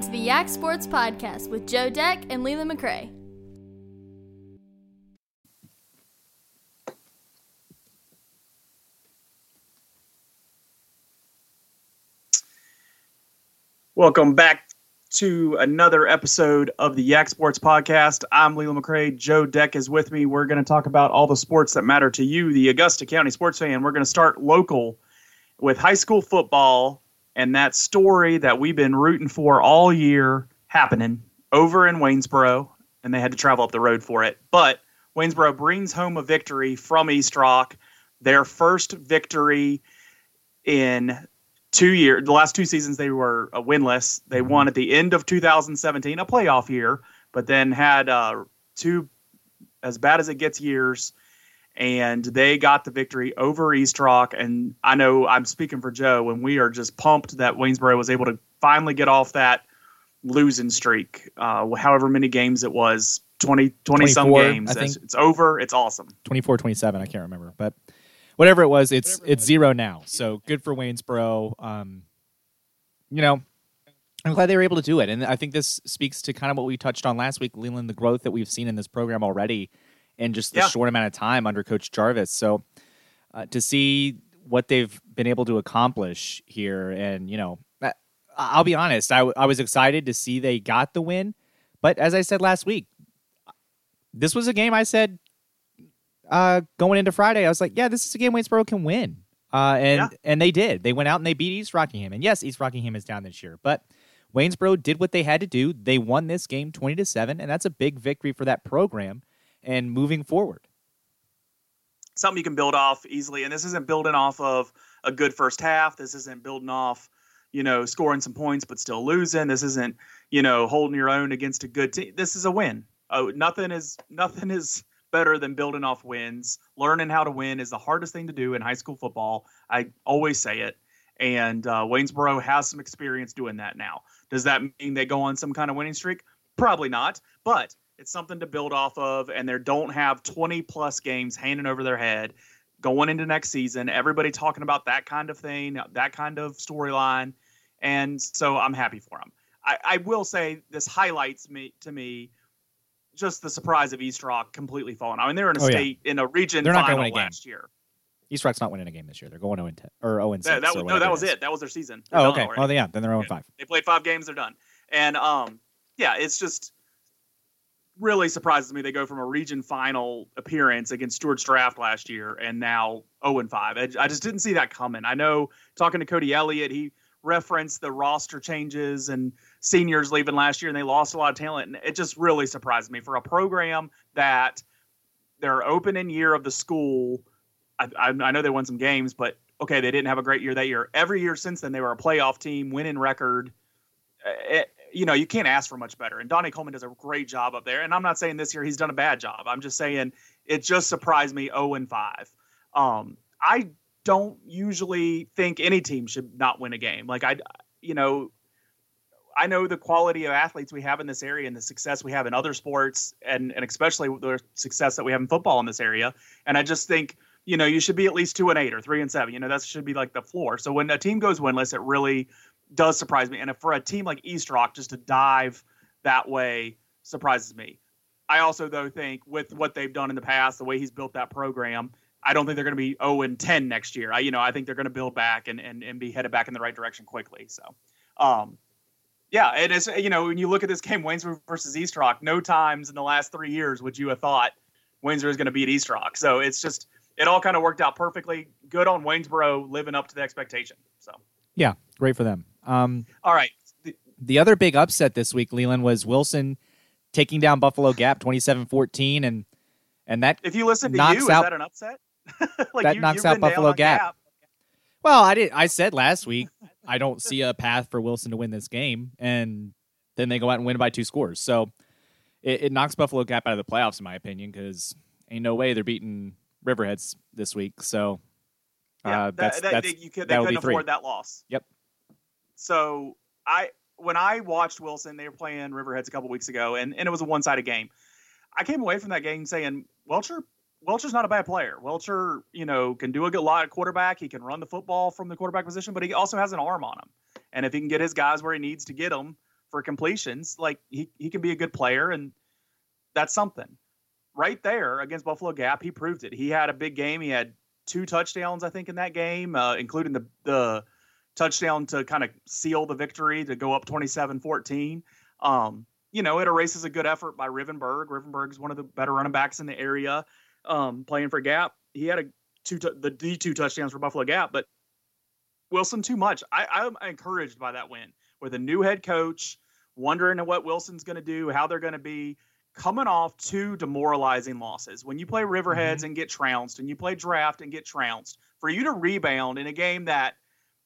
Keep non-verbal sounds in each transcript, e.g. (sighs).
Welcome to the Yak Sports Podcast with Joe Deck and Leland McCray. Welcome back to another episode of the Yak Sports Podcast. I'm Leland McCray. Joe Deck is with me. We're going to talk about all the sports that matter to you, the Augusta County sports fan. We're going to start local with high school football and that story that we've been rooting for all year happening over in Waynesboro, and they had to travel up the road for it. But Waynesboro brings home a victory from East Rock, their first victory in two years. The last two seasons they were uh, winless. They won at the end of 2017, a playoff year, but then had uh, two as bad as it gets years and they got the victory over East Rock. And I know I'm speaking for Joe, and we are just pumped that Waynesboro was able to finally get off that losing streak, uh, however many games it was 20, 20 some games. I think it's, over. It's awesome. 24, 27. I can't remember, but whatever it was, it's whatever it's zero now. So good for Waynesboro. Um, you know, I'm glad they were able to do it. And I think this speaks to kind of what we touched on last week, Leland, the growth that we've seen in this program already in just the yeah. short amount of time under Coach Jarvis. So uh, to see what they've been able to accomplish here, and you know, I'll be honest, I, w- I was excited to see they got the win, but as I said last week, this was a game I said uh, going into Friday. I was like, yeah, this is a game Waynesboro can win. Uh, and yeah. and they did. They went out and they beat East Rockingham. And yes, East Rockingham is down this year, but Waynesboro did what they had to do. They won this game twenty to seven, and that's a big victory for that program and moving forward. Something you can build off easily. And this isn't building off of a good first half. This isn't building off, you know, scoring some points but still losing. This isn't, you know, holding your own against a good team. This is a win. Oh, nothing is (laughs) nothing is better than building off wins. Learning how to win is the hardest thing to do in high school football. I always say it. And uh, Waynesboro has some experience doing that now. Does that mean they go on some kind of winning streak? Probably not. But it's something to build off of, and they don't have 20 plus games hanging over their head going into next season. Everybody talking about that kind of thing, that kind of storyline, and so I'm happy for them. I, I, will say this highlights me to me just the surprise of East Rock completely falling. I mean, they're in a oh, state yeah. in a region they're not final win a last game. year. East Rock's not winning a game this year. They're going 0 10 or 0 6. That, that was, no, that was it. That was their season. They're oh, okay. Oh, yeah. Then they're 0 5. They played five games. They're done. And um, yeah, it's just really surprises me. They go from a region final appearance against Stuarts Draft last year and now 0 and 5. I, just didn't see that coming. I know talking to Cody Elliott, he referenced the roster changes and seniors leaving last year and they lost a lot of talent. And it just really surprised me for a program that their opening year of the school. I, I, I know they won some games, but okay, they didn't have a great year that year. Every year since then, they were a playoff team, winning record. It, you know, you can't ask for much better. And Donnie Coleman does a great job up there. And I'm not saying this year he's done a bad job. I'm just saying it just surprised me 0 and 5. Um, I don't usually think any team should not win a game. Like I, you know, I know the quality of athletes we have in this area and the success we have in other sports, and and especially the success that we have in football in this area. And I just think you know you should be at least two and eight or three and seven. You know that should be like the floor. So when a team goes winless, it really does surprise me. And for a team like East Rock just to dive that way surprises me. I also though think with what they've done in the past, the way he's built that program, I don't think they're going to be 0 and 10 next year. I, you know, I think they're going to build back and, and, and be headed back in the right direction quickly. So, um, yeah, and it's you know when you look at this game, Waynesboro versus East Rock, no times in the last three years would you have thought Waynesboro is going to beat East Rock. So it's just it all kind of worked out perfectly. Good on Waynesboro living up to the expectation. So yeah, great for them. Um, All right. The, the other big upset this week, Leland, was Wilson taking down Buffalo Gap 27-14 and and that if you listen to you, out, is that an upset? (laughs) like that you, knocks out Buffalo Gap. Gap. Well, I did. I said last week I don't see a path for Wilson to win this game, and then they go out and win by two scores. So it, it knocks Buffalo Gap out of the playoffs, in my opinion, because ain't no way they're beating Riverheads this week. So yeah, uh, that's, that, that's, they, you could, they couldn't afford that loss. Yep. So I when I watched Wilson, they were playing Riverheads a couple weeks ago, and, and it was a one sided game. I came away from that game saying Welcher Welcher's not a bad player. Welcher, you know, can do a good lot at quarterback. He can run the football from the quarterback position, but he also has an arm on him. And if he can get his guys where he needs to get them, for completions. Like he he can be a good player, and that's something. Right there against Buffalo Gap, he proved it. He had a big game. He had two touchdowns, I think, in that game, uh, including the the touchdown to kind of seal the victory to go up 27-14. Um, you know, it erases a good effort by Rivenberg. Rivenberg is one of the better running backs in the area, um, playing for Gap. He had a two t- the D two touchdowns for Buffalo Gap, but Wilson too much. I, I'm encouraged by that win with a new head coach, wondering what Wilson's going to do, how they're going to be coming off two demoralizing losses. When you play Riverheads mm-hmm. and get trounced, and you play Draft and get trounced, for you to rebound in a game that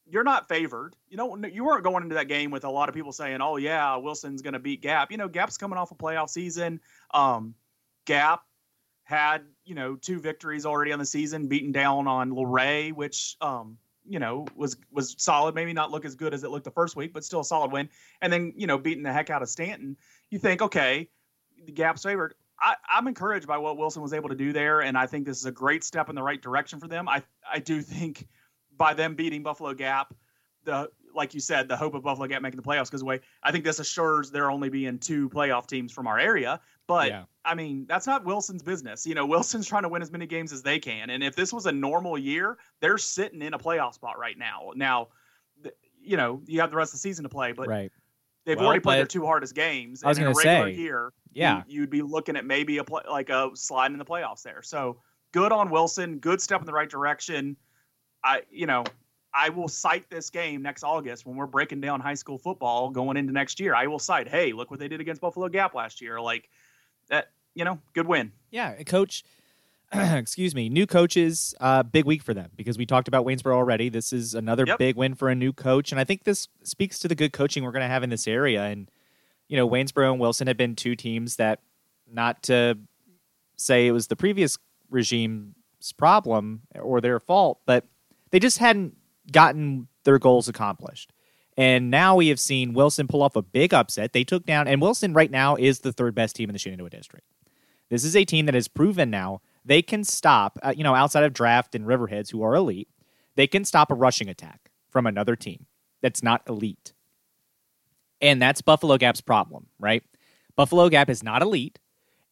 you're not favored. You know, you weren't going into that game with a lot of people saying, "Oh yeah, Wilson's going to beat Gap." You know, Gap's coming off a playoff season. Um, Gap had you know two victories already on the season, beating down on Luray, which um, you know was was solid. Maybe not look as good as it looked the first week, but still a solid win. And then you know beating the heck out of Staunton. You think, okay, the Gap's favored. I, I'm encouraged by what Wilson was able to do there, and I think this is a great step in the right direction for them. I I do think by them beating Buffalo Gap, the like you said, the hope of Buffalo Gap making the playoffs goes away. I think this assures there only being two playoff teams from our area. But yeah. I mean, that's not Wilson's business. You know, (laughs) Wilson's trying to win as many games as they can. And if this was a normal year, they're sitting in a playoff spot right now. Now, you know, you have the rest of the season to play, but right. they've well, already played their two hardest games. I was going to say, year, yeah, you, would be looking at maybe a play, like a slide in the playoffs there. So good on Wilson. Good step in the right direction. I, you know, I will cite this game next August when we're breaking down high school football going into next year. I will cite, hey, look what they did against Buffalo Gap last year. Like that, you know, good win. Yeah, coach. (clears throat) excuse me, new coaches, uh, big week for them because we talked about Waynesboro already. This is another yep. big win for a new coach, and I think this speaks to the good coaching we're going to have in this area. And you know, Waynesboro and Wilson have been two teams that, not to say it was the previous regime's problem or their fault, but they just hadn't gotten their goals accomplished. And now we have seen Wilson pull off a big upset. They took down, and Wilson right now is the third best team in the Shenandoah district. This is a team that has proven now they can stop, uh, you know, outside of draft and Riverheads, who are elite, they can stop a rushing attack from another team that's not elite. And that's Buffalo Gap's problem, right? Buffalo Gap is not elite,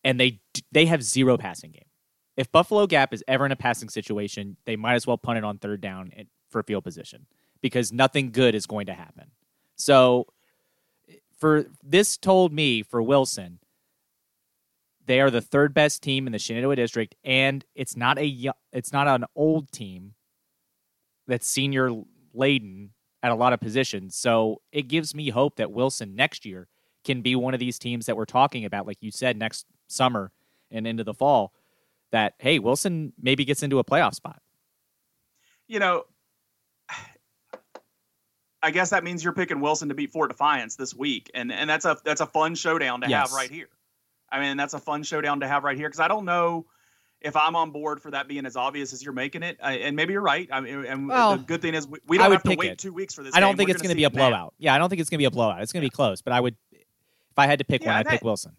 and they they have zero passing game. If Buffalo Gap is ever in a passing situation, they might as well punt it on third down for field position because nothing good is going to happen. So for this told me for Wilson, they are the third best team in the Shenandoah district, and it's not a it's not an old team that's senior laden at a lot of positions. So it gives me hope that Wilson next year can be one of these teams that we're talking about, like you said, next summer and into the fall. That hey, Wilson maybe gets into a playoff spot. You know, I guess that means you're picking Wilson to beat Fort Defiance this week, and and that's a that's a fun showdown to yes. have right here. I mean, that's a fun showdown to have right here because I don't know if I'm on board for that being as obvious as you're making it. I, and maybe you're right. I mean, and well, the good thing is we, we don't have to wait it. two weeks for this. I don't game. think We're it's going to be a blowout. Yeah, I don't think it's going to be a blowout. It's going to yeah. be close, but I would, if I had to pick yeah, one, I'd pick Wilson.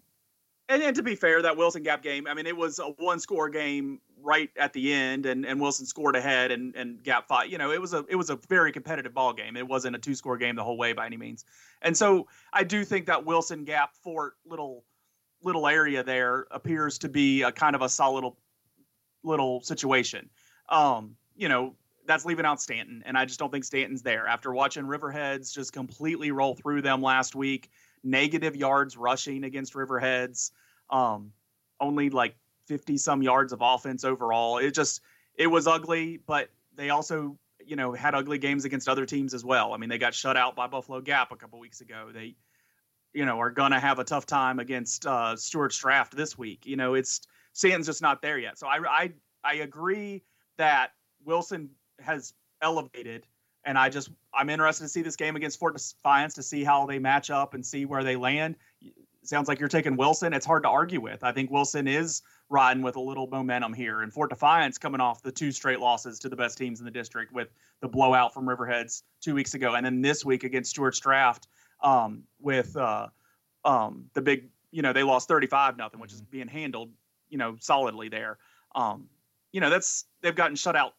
And, and to be fair, that Wilson Gap game, I mean, it was a one score game right at the end, and, and Wilson scored ahead, and, and Gap fought. You know, it was a it was a very competitive ball game. It wasn't a two score game the whole way by any means. And so I do think that Wilson Gap Fort little little area there appears to be a kind of a solid little, little situation. Um, you know, that's leaving out Staunton, and I just don't think Staunton's there. After watching Riverheads just completely roll through them last week, negative yards rushing against Riverheads, um, only like 50 some yards of offense overall. It just it was ugly, but they also you know had ugly games against other teams as well. I mean, they got shut out by Buffalo Gap a couple weeks ago. They you know are gonna have a tough time against uh, Stuarts Draft this week. You know, it's Staunton's just not there yet. So I I I agree that Wilson has elevated and I just I'm interested to see this game against Fort Defiance to see how they match up and see where they land. Sounds like you're taking Wilson. It's hard to argue with. I think Wilson is riding with a little momentum here, and Fort Defiance coming off the two straight losses to the best teams in the district with the blowout from Riverheads two weeks ago, and then this week against Stuarts Draft um, with uh, um, the big. You know they lost 35 nothing, which is mm-hmm. being handled you know solidly there. Um, you know that's they've gotten shut out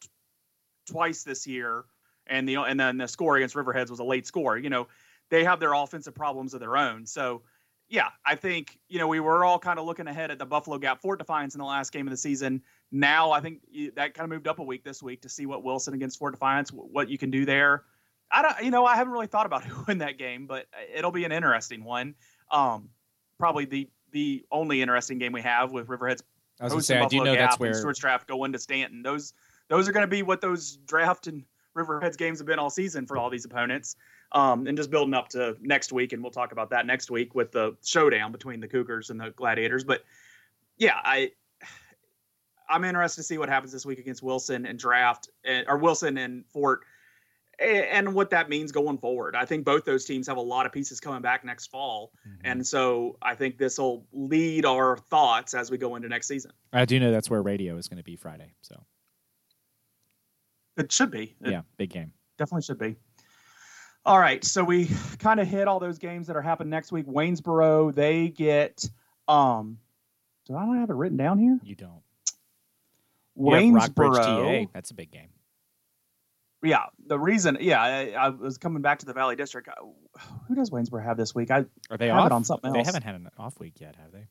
twice this year and the and then the score against Riverheads was a late score. You know, they have their offensive problems of their own. So, yeah, I think you know we were all kind of looking ahead at the Buffalo Gap Fort Defiance in the last game of the season. Now I think that kind of moved up a week this week to see what Wilson against Fort Defiance, what you can do there. I don't, you know, I haven't really thought about (laughs) who in that game, but it'll be an interesting one. Um, probably the the only interesting game we have with Riverhead's. I was going to say, I do know Gap that's where Stuarts draft go into Staunton. Those those are going to be what those draft and Riverhead's games have been all season for all these opponents. Um, and just building up to next week, and we'll talk about that next week with the showdown between the Cougars and the Gladiators. But yeah, I I'm interested to see what happens this week against Wilson and draft, eh, or Wilson and Fort, and what that means going forward. I think both those teams have a lot of pieces coming back next fall, mm-hmm. and so I think this will lead our thoughts as we go into next season. I do know that's where radio is going to be Friday, so it should be. It yeah, big game. Definitely should be. All right, so we kind of hit all those games that are happening next week. Waynesboro, they get. um Do I not have it written down here? You don't. Waynesboro. TA. That's a big game. Yeah, the reason, yeah, I, I, was coming back to the Valley District. Who does Waynesboro have this week? I are they have off? it on something else. They haven't had an off week yet, have they?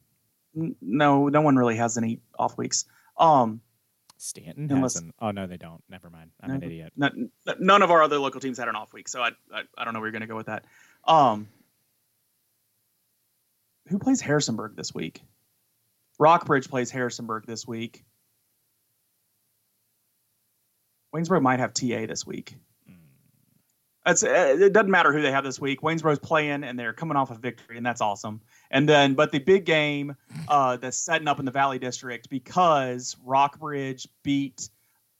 No, no one really has any off weeks. Um, Staunton Unless, has an. Oh no, they don't. Never mind. I'm no, an idiot. none of our other local teams had an off week, so I I, I don't know where you're going to go with that. Um, who plays Harrisonburg this week? Rockbridge plays Harrisonburg this week. Waynesboro might have TA this week. It's, uh, it doesn't matter who they have this week. Waynesboro's playing and they're coming off a victory, and that's awesome. And then, but the big game uh, that's setting up in the Valley District because Rockbridge beat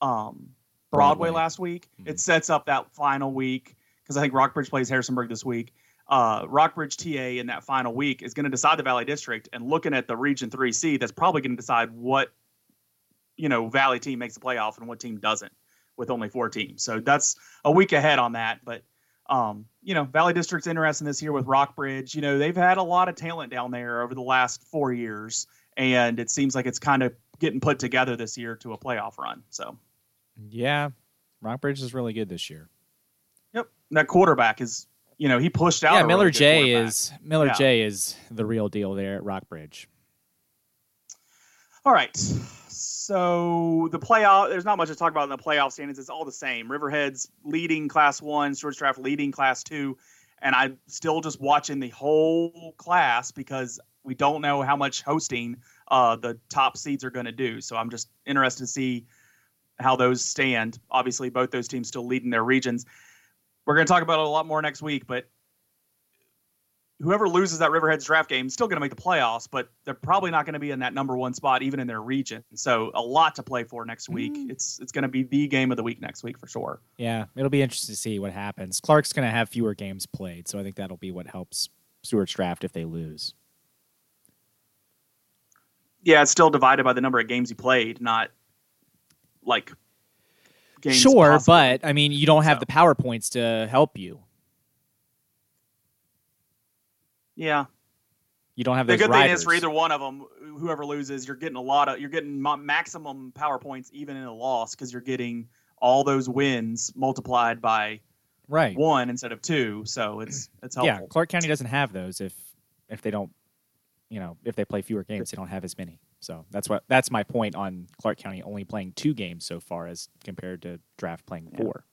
um, Broadway, Broadway, last week. Mm-hmm. It sets up that final week because I think Rockbridge plays Harrisonburg this week. Uh, Rockbridge TA in that final week is going to decide the Valley District, and looking at the Region Three C, that's probably going to decide what you know Valley team makes the playoff and what team doesn't with only four teams. So that's a week ahead on that. But um, you know, Valley District's interesting this year with Rockbridge. You know, they've had a lot of talent down there over the last four years, and it seems like it's kind of getting put together this year to a playoff run. So, yeah, Rockbridge is really good this year. Yep, that quarterback is. You know, he pushed out. Yeah, Miller really J is Miller yeah. J is the real deal there at Rockbridge. All right, so the playoff, there's not much to talk about in the playoff standings. It's all the same. Riverhead's leading Class One, Stuarts Draft leading Class Two, and I'm still just watching the whole class because we don't know how much hosting uh, the top seeds are going to do. So I'm just interested to see how those stand. Obviously, both those teams still leading their regions. We're going to talk about it a lot more next week, but whoever loses that Riverheads draft game is still going to make the playoffs, but they're probably not going to be in that number one spot even in their region. So a lot to play for next week. Mm. It's it's going to be the game of the week next week for sure. Yeah, it'll be interesting to see what happens. Clarke's going to have fewer games played, so I think that'll be what helps Stuarts draft if they lose. Yeah, it's still divided by the number of games he played, not like games. Sure, possible. but I mean, you don't have so. the power points to help you. Yeah. You don't have the good riders. thing is for either one of them, whoever loses, you're getting a lot of you're getting maximum power points even in a loss because you're getting all those wins multiplied by right one instead of two. So it's it's helpful. Yeah, Clarke County doesn't have those if if they don't, you know, if they play fewer games, they don't have as many. So that's what that's my point on Clarke County only playing two games so far as compared to draft playing four.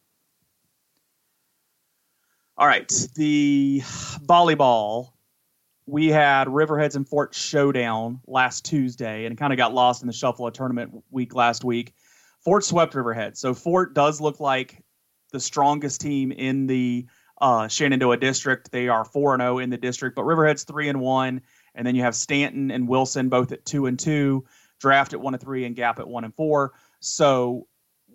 All right, the volleyball we had Riverheads and Fort Showdown last Tuesday and kind of got lost in the shuffle of tournament week last week. Fort swept Riverhead. So Fort does look like the strongest team in the uh, Shenandoah district. They are 4 0 in the district, but Riverhead's 3 and 1. And then you have Staunton and Wilson both at 2 and 2, Draft at 1 and 3, and Gap at 1 and 4. So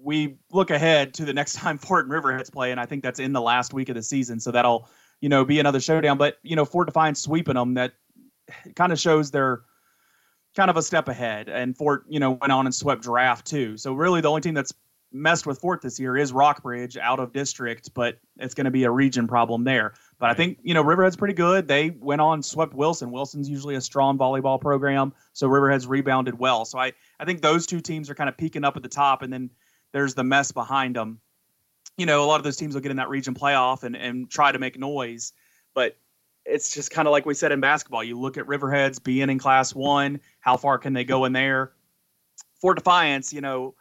we look ahead to the next (laughs) time Fort and Riverheads play, and I think that's in the last week of the season. So that'll you know, be another showdown. But you know, Fort Defiance sweeping them that kind of shows they're kind of a step ahead. And Fort, you know, went on and swept Draft too. So really, the only team that's messed with Fort this year is Rockbridge out of district, but it's going to be a region problem there. But I think you know Riverhead's pretty good. They went on swept Wilson. Wilson's usually a strong volleyball program, so Riverhead's rebounded well. So I I think those two teams are kind of peaking up at the top, and then there's the mess behind them you know, a lot of those teams will get in that region playoff and, and try to make noise. but it's just kind of like we said in basketball. You look at Riverheads being in Class One, how far can they go in there? For Defiance, you know,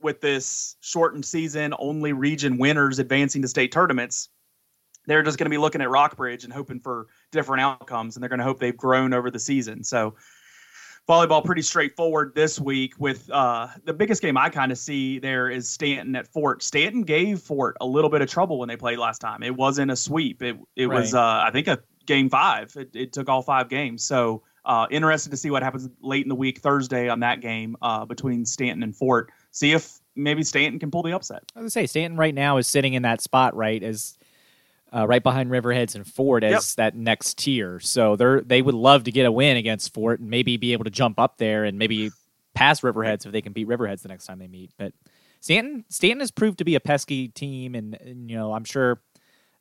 with this shortened season, only region winners advancing to state tournaments, they're just going to be looking at Rockbridge and hoping for different outcomes, and they're going to hope they've grown over the season. So, volleyball pretty straightforward this week. With uh, the biggest game I kind of see there is Staunton at Fort. Staunton gave Fort a little bit of trouble when they played last time. It wasn't a sweep. It it right. was uh, I think a game five. It, it took all five games. So uh, interested to see what happens late in the week Thursday on that game uh, between Staunton and Fort. See if maybe Staunton can pull the upset. I was say Staunton right now is sitting in that spot right as uh, right behind Riverheads and Fort as yep. that next tier. So they're they would love to get a win against Fort and maybe be able to jump up there and maybe pass Riverheads if they can beat Riverheads the next time they meet. But Staunton Staunton has proved to be a pesky team, and, and you know I'm sure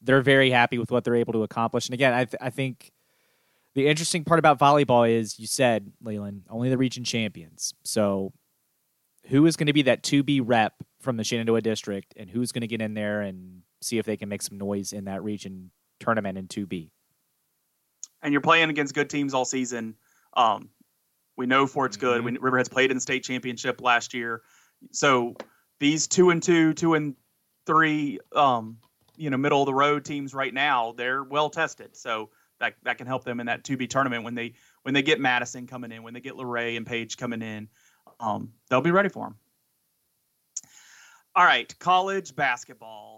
they're very happy with what they're able to accomplish. And again, I th- I think. The interesting part about volleyball is you said, Leland, only the region champions. So who is going to be that 2B rep from the Shenandoah district and who's going to get in there and see if they can make some noise in that region tournament in 2B. And you're playing against good teams all season. Um, we know Fort's good. Mm-hmm. We, Riverhead's played in the state championship last year. So these two and two, two and three, um, you know, middle of the road teams right now, they're well tested. So that that can help them in that 2B tournament when they when they get Madison coming in, when they get Luray and Page coming in um, they'll be ready for them. All right, college basketball.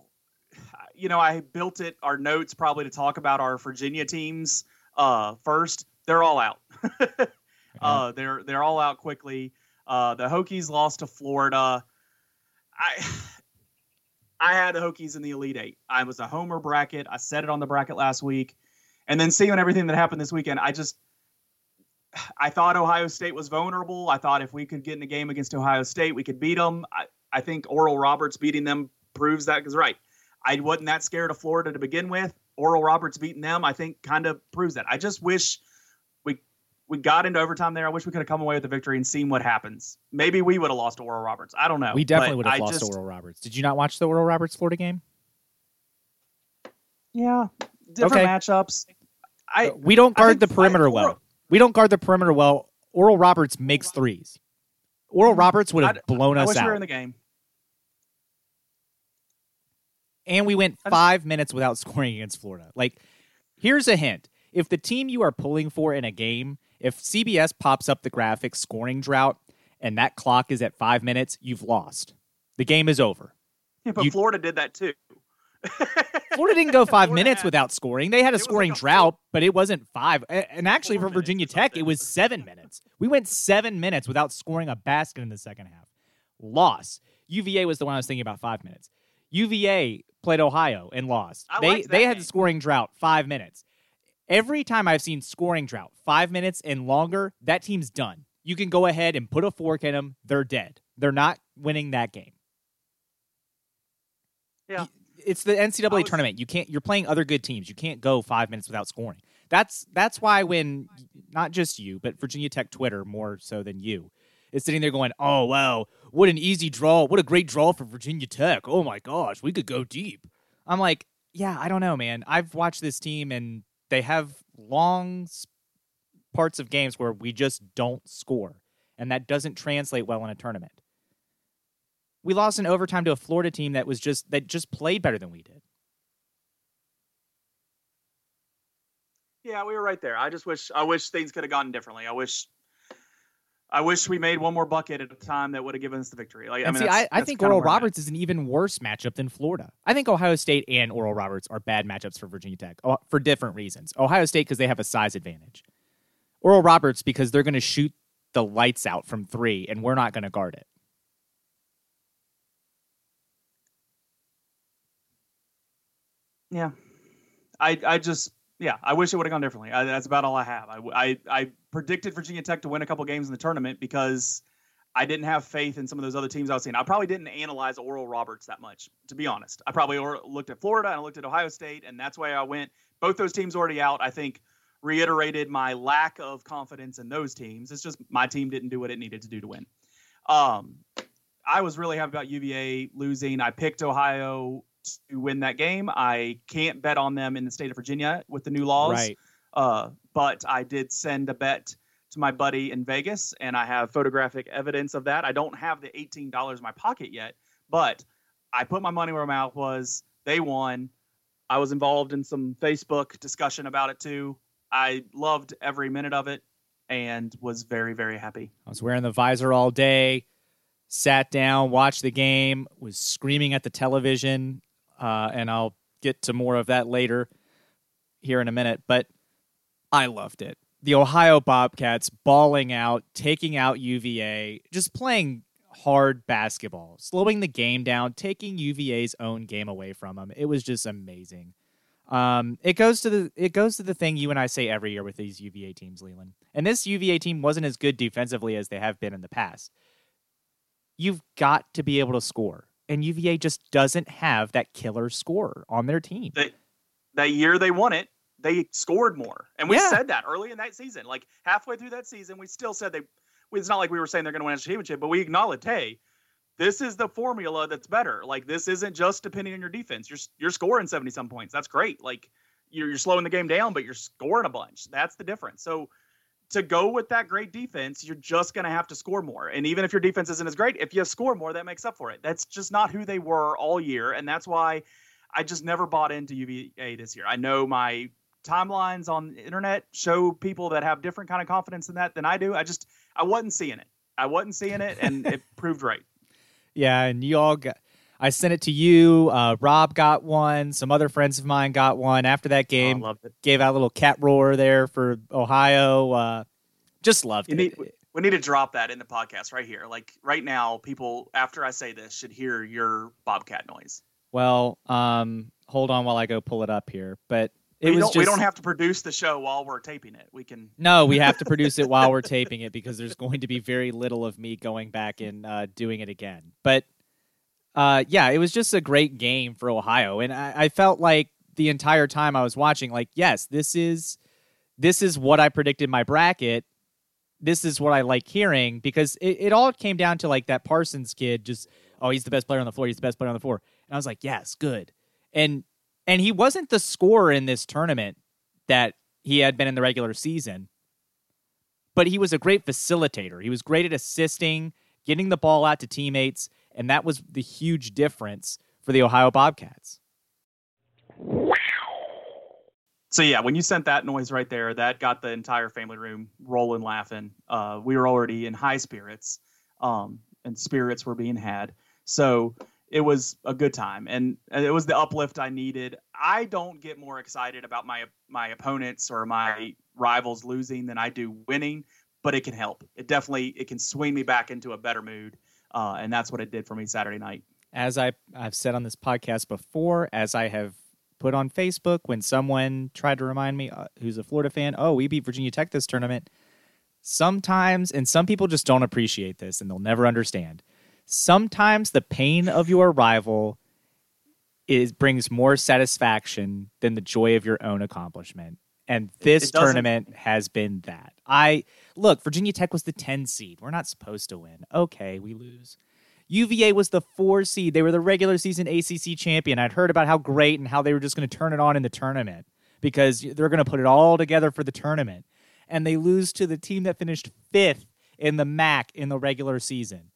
You know, I built it our notes probably to talk about our Virginia teams uh, first. They're all out. (laughs) uh, they're they're all out quickly. Uh, the Hokies lost to Florida. I (sighs) I had the Hokies in the Elite Eight. I was a homer bracket. I said it on the bracket last week, and then seeing everything that happened this weekend, I just I thought Ohio State was vulnerable. I thought if we could get in a game against Ohio State, we could beat them. I, I think Oral Roberts beating them proves that because right, I wasn't that scared of Florida to begin with. Oral Roberts beating them, I think, kind of proves that. I just wish we we got into overtime there. I wish we could have come away with the victory and seen what happens. Maybe we would have lost to Oral Roberts. I don't know. We definitely would have lost just, to Oral Roberts. Did you not watch the Oral Roberts Florida game? Yeah, different okay. matchups. I we don't guard the perimeter I, well. We don't guard the perimeter well. Oral Roberts makes threes. Oral mm-hmm. Roberts would have blown I, us I out. We in the game. And we went five minutes without (laughs) scoring against Florida. Like, here's a hint: if the team you are pulling for in a game, if CBS pops up the graphic scoring drought and that clock is at five minutes, you've lost. The game is over. Yeah, but you, Florida did that too. (laughs) Florida didn't go five minutes had, without scoring. They had a scoring like a drought, but it wasn't five. And actually, for Virginia Tech, it was seven minutes. We went seven minutes without scoring a basket in the second half. Loss. UVA was the one I was thinking about five minutes. UVA played Ohio and lost. I they they had the scoring drought five minutes. Every time I've seen scoring drought five minutes and longer, that team's done. You can go ahead and put a fork in them. They're dead. They're not winning that game. Yeah it's the NCAA was, tournament. You can't. You're playing other good teams. You can't go five minutes without scoring. That's that's why when not just you, but Virginia Tech Twitter more so than you is sitting there going, "Oh wow, what an easy draw! What a great draw for Virginia Tech! Oh my gosh, we could go deep." I'm like, yeah, I don't know, man. I've watched this team and they have long parts of games where we just don't score, and that doesn't translate well in a tournament we lost in overtime to a Florida team that was just that just played better than we did. Yeah, we were right there. I just wish I wish things could have gone differently. I wish I wish we made one more bucket at a time that would have given us the victory. Like, and I mean, see, I, I think Oral Roberts is an even worse matchup than Florida. I think Ohio State and Oral Roberts are bad matchups for Virginia Tech uh, for different reasons. Ohio State because they have a size advantage. Oral Roberts because they're going to shoot the lights out from three, and we're not going to guard it. Yeah, I I just yeah I wish it would have gone differently. I, that's about all I have. I, I I predicted Virginia Tech to win a couple games in the tournament because I didn't have faith in some of those other teams I was seeing. I probably didn't analyze Oral Roberts that much, to be honest. I probably looked at Florida and I looked at Ohio State, and that's why I went. Both those teams already out. I think reiterated my lack of confidence in those teams. It's just my team didn't do what it needed to do to win. Um, I was really happy about UVA losing. I picked Ohio to win that game. I can't bet on them in the state of Virginia with the new laws. Right. Uh, but I did send a bet to my buddy in Vegas, and I have photographic evidence of that. I don't have the eighteen dollars in my pocket yet, but I put my money where my mouth was. They won. I was involved in some Facebook discussion about it too. I loved every minute of it and was very, very happy. I was wearing the visor all day, sat down, watched the game, was screaming at the television, uh, and I'll get to more of that later here in a minute. But I loved it. The Ohio Bobcats balling out, taking out UVA, just playing hard basketball, slowing the game down, taking UVA's own game away from them. It was just amazing. Um, it goes to the it goes to the thing you and I say every year with these UVA teams, Leland. And this UVA team wasn't as good defensively as they have been in the past. You've got to be able to score, and UVA just doesn't have that killer scorer on their team. They, that year they won it, they scored more, and we Yeah. said that early in that season. Like halfway through that season, we still said they. It's not like we were saying they're going to win a championship, but we acknowledged, hey, this is the formula that's better. Like this isn't just depending on your defense. You're you're scoring seventy some points. That's great. Like you're you're slowing the game down, but you're scoring a bunch. That's the difference. So to go with that great defense, you're just going to have to score more. And even if your defense isn't as great, if you score more, that makes up for it. That's just not who they were all year, and that's why I just never bought into UVA this year. I know my timelines on the internet show people that have different kind of confidence in that than I do. I just I wasn't seeing it. I wasn't seeing it, and it (laughs) proved right. Yeah, and you all got. I sent it to you. Uh, Rob got one. Some other friends of mine got one after that Oh, game. loved it. gave out a little cat roar there for Ohio. Uh, just loved You it. need- We need to drop that in the podcast right here. Like right now, people after I say this should hear your bobcat noise. well, um, hold on while I go pull it up here. But it we was don't, just we don't have to produce the show while we're taping it. We can. no. We have to (laughs) produce it while we're taping it because there's going to be very little of me going back and uh, doing it again. But uh, yeah, it was just a great game for Ohio, and I, I felt like the entire time I was watching, like, yes, this is this is what I predicted my bracket. This is what I like hearing because it, it all came down to like that Parsons kid just oh he's the best player on the floor he's the best player on the floor. And I was like yes good. And and he wasn't the scorer in this tournament that he had been in the regular season but he was a great facilitator. He was great at assisting getting the ball out to teammates and that was the huge difference for the Ohio Bobcats So yeah, when you sent that noise right there, that got the entire family room rolling, laughing. Uh, we were already in high spirits, um, and spirits were being had. So it was a good time, and, and it was the uplift I needed. I don't get more excited about my my opponents or my rivals losing than I do winning, but it can help. It definitely it can swing me back into a better mood, uh, and that's what it did for me Saturday night. as I, I've said on this podcast before, as I have put on Facebook when someone tried to remind me uh, who's a Florida fan, oh, we beat Virginia Tech this tournament. Sometimes, and some people just don't appreciate this and they'll never understand. Sometimes the pain of your rival is brings more satisfaction than the joy of your own accomplishment. And this tournament has been that. I look, Virginia Tech was the 10 seed. We're not supposed to win. Okay, we lose. UVA was the four seed. They were the regular season ACC champion. I'd heard about how great and how they were just going to turn it on in the tournament because they're going to put it all together for the tournament. And they lose to the team that finished fifth in the MAC in the regular season.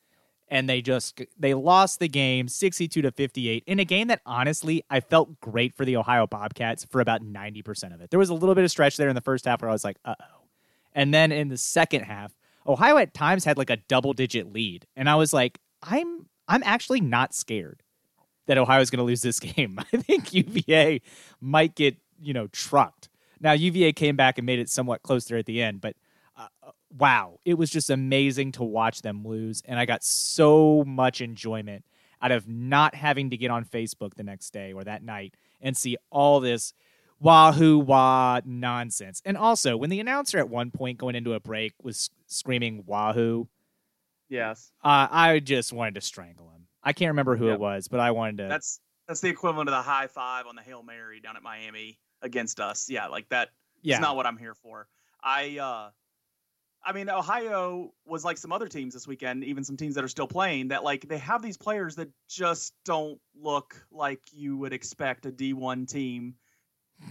And they just they lost the game 62 to 58 in a game that honestly I felt great for the Ohio Bobcats for about 90% of it. There was a little bit of stretch there in the first half where I was like, "Uh-oh." And then in the second half, Ohio at times had like a double digit lead. And I was like, I'm I'm actually not scared that Ohio is going to lose this (laughs) game. I think UVA might get, you know, trucked. Now UVA came back and made it somewhat close there at the end, but uh, wow, it was just amazing to watch them lose and I got so much enjoyment out of not having to get on Facebook the next day or that night and see all this wahoo wah nonsense. And also, when the announcer at one point going into a break was screaming wahoo, Yes, uh, I just wanted to strangle him. I can't remember who Yep. it was, but I wanted to. that's that's the equivalent of the high five on the hail mary down at Miami against us. Yeah, like that. yeah, It's not what I'm here for. I uh I mean Ohio was like some other teams this weekend, even some teams that are still playing that like they have these players that just don't look like you would expect a D1 team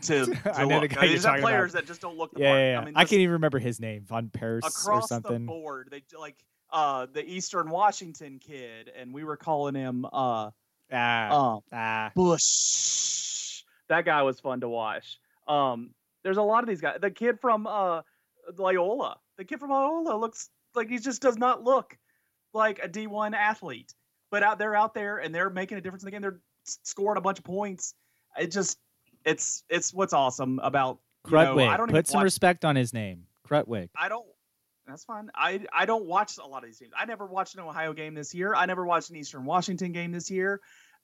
to, (laughs) to I know the look. They you're just have players about. that just don't look the Yeah, part. yeah, yeah. I, mean, can't even remember his name, Von Pers or across the something. board. They like uh the Eastern Washington kid, and we were calling him uh Ah, um ah. Bush. That guy was fun to watch. Um, there's a lot of these guys. The kid from uh Loyola, the kid from Loyola looks like he just does not look like a D1 athlete. But out they're out there and they're making a difference in the game. They're scoring a bunch of points. It just it's it's what's awesome about you know, Krutwig. I don't Put some watch, respect on his name. Krutwig. I don't. That's fine. I I don't watch a lot of these games. I never watched an Ohio game this year. I never watched an Eastern Washington game this year.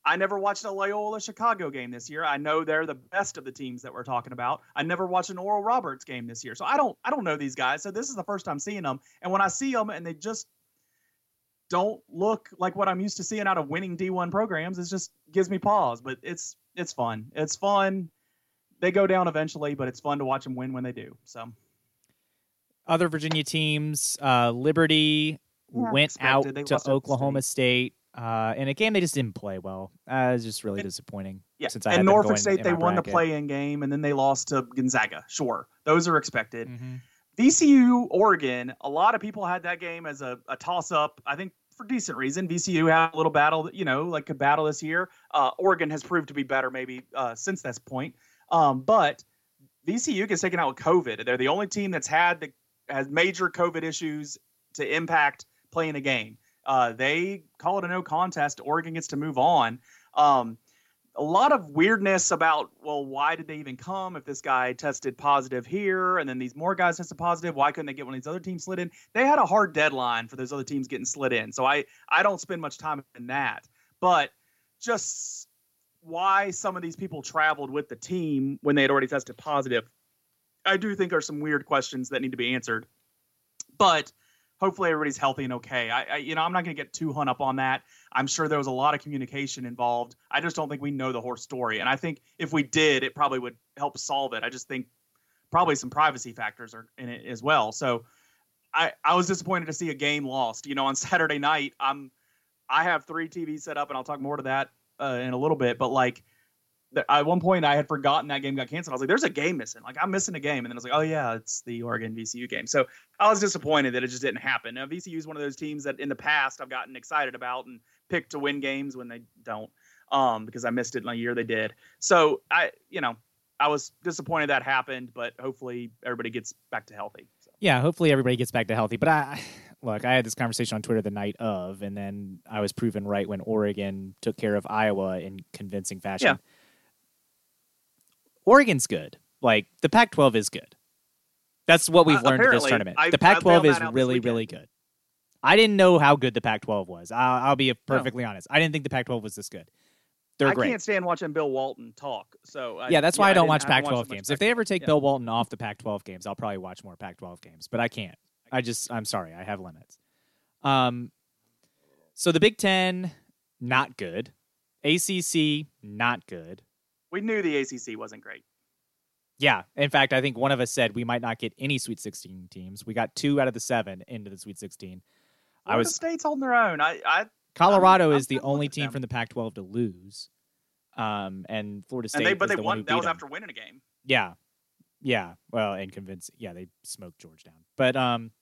I never watched a Loyola Chicago game this year. I know they're the best of the teams that we're talking about. I never watched an Oral Roberts game this year. So I don't I don't know these guys. So this is the first time seeing them. And when I see them and they just don't look like what I'm used to seeing out of winning D1 programs, it just gives me pause. But it's it's fun. It's fun. They go down eventually, but it's fun to watch them win when they do. So Other Virginia teams, uh, Liberty Yeah, went out They to lost to Oklahoma State. Uh, in a game they just didn't play well. Uh, it was just really disappointing. Yeah, since I and Norfolk State, they won the play-in game, and then they lost to Gonzaga. Sure, those are expected. Mhm. VCU Oregon. A lot of people had that game as a, a toss-up. I think for decent reason. VCU had a little battle, you know, like a battle this year. Uh, Oregon has proved to be better maybe uh, since this point. Um, but VCU gets taken out with COVID. They're the only team that's had the has major COVID issues to impact playing a game. Uh, they call it a no contest. Oregon gets to move on. Um, a lot of weirdness about well, why did they even come if this guy tested positive here and then these more guys tested positive? Why couldn't they get one of these other teams slid in? They had a hard deadline for those other teams getting slid in, so I I don't spend much time in that. But just why some of these people traveled with the team when they had already tested positive, I do think are some weird questions that need to be answered. But hopefully everybody's healthy and okay. I, I you know I'm not going to get too hung up on that. I'm sure there was a lot of communication involved. I just don't think we know the whole story. And I think if we did, it probably would help solve it. I just think probably some privacy factors are in it as well. So I I was disappointed to see a game lost. You know, on (laughs) Saturday night, I'm I have three TVs set up, and I'll talk more to that uh, in a little bit. But like. At one point, I had forgotten that game got canceled. I was like, "There's a game missing. Like, I'm missing a game." And then I was like, "Oh yeah, it's the Oregon VCU game." So I was disappointed that it just didn't happen. Now, VCU is one of those teams that in the past I've gotten excited about and picked to win games when they don't, um, because I missed it in a year they did. So I, you know, I was disappointed that happened, but hopefully everybody gets back to healthy. So. Yeah, hopefully everybody gets back to healthy. But I look, I had this conversation on Twitter the night of, and then I was proven right when Oregon took care of Iowa in convincing fashion. Yeah. Oregon's good. Like the Pac-12 is good. That's what we've Uh, learned in this tournament. I- the Pac-12 is that out this really, really good. I didn't know how good the Pac-12 was. I'll, I'll be perfectly honest. I didn't think the Pac-12 was this good. They're I great. can't stand watching Bill Walton talk. So I, yeah, that's why I don't watch haven't Pac-12 watched much games. If they ever take yeah. Bill Walton off the Pac-12 games, I'll probably watch more Pac-12 games. But I can't. I just, I'm sorry, I have limits. Um, so the Big Ten, not good. ACC, not good. We knew the ACC wasn't great. Yeah, in fact, I think one of us said we might not get any Sweet 16 teams. We got two out of the seven into the Sweet 16. I Florida was State's holding their own. I, I Colorado I'm is the only team them. from the Pac-12 to lose. Um, and Florida State and they but they the won. That was them. after winning a game. Yeah. Yeah. Well, and convince yeah, they smoked Georgetown. But um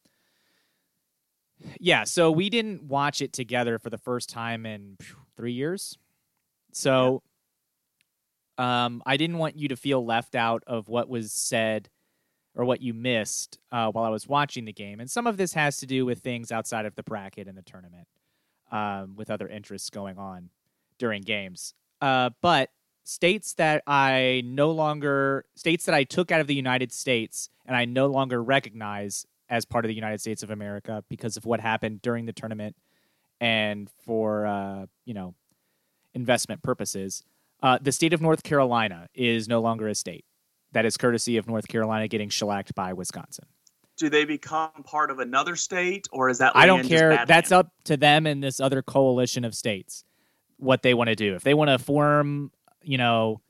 yeah, so we didn't watch it together for the first time in phew, 3 years. So um I didn't want you to feel left out of what was said or what you missed uh, while I was watching the game. And some of this has to do with things outside of the bracket and the tournament, um, with other interests going on during games. Uh, but states that I no longer states that I took out of the United States and I no longer recognize as part of the United States of America because of what happened during the tournament and for uh, you know investment purposes. Uh, the state of North Carolina is no longer a state. That is courtesy of North Carolina getting shellacked by Wisconsin. Do they become part of another state, or is that I don't care. That's land? up to them and this other coalition of states what they want to do. If they want to form, you know,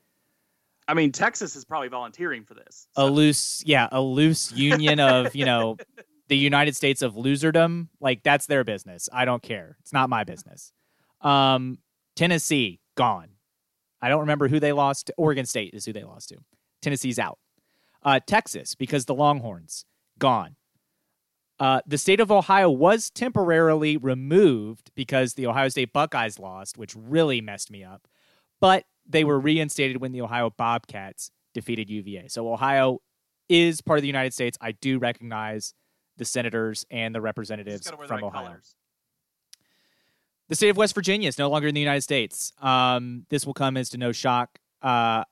I mean, Texas is probably volunteering for this. a loose, yeah, a loose union of, you know, (laughs) the United States of loserdom, like that's their business. I don't care. It's not my business. Um, Tennessee, gone. I don't remember who they lost. to. Oregon State is who they lost to. Tennessee's out. Uh, Texas, because the Longhorns, gone. Uh, the state of Ohio was temporarily removed because the Ohio State Buckeyes lost, which really messed me up. But they were reinstated when the Ohio Bobcats defeated UVA. So Ohio is part of the United States. I do recognize the senators and the representatives the from right Ohio. colors. The state of West Virginia is no longer in the United States. Um, this will come as to no shock. Uh,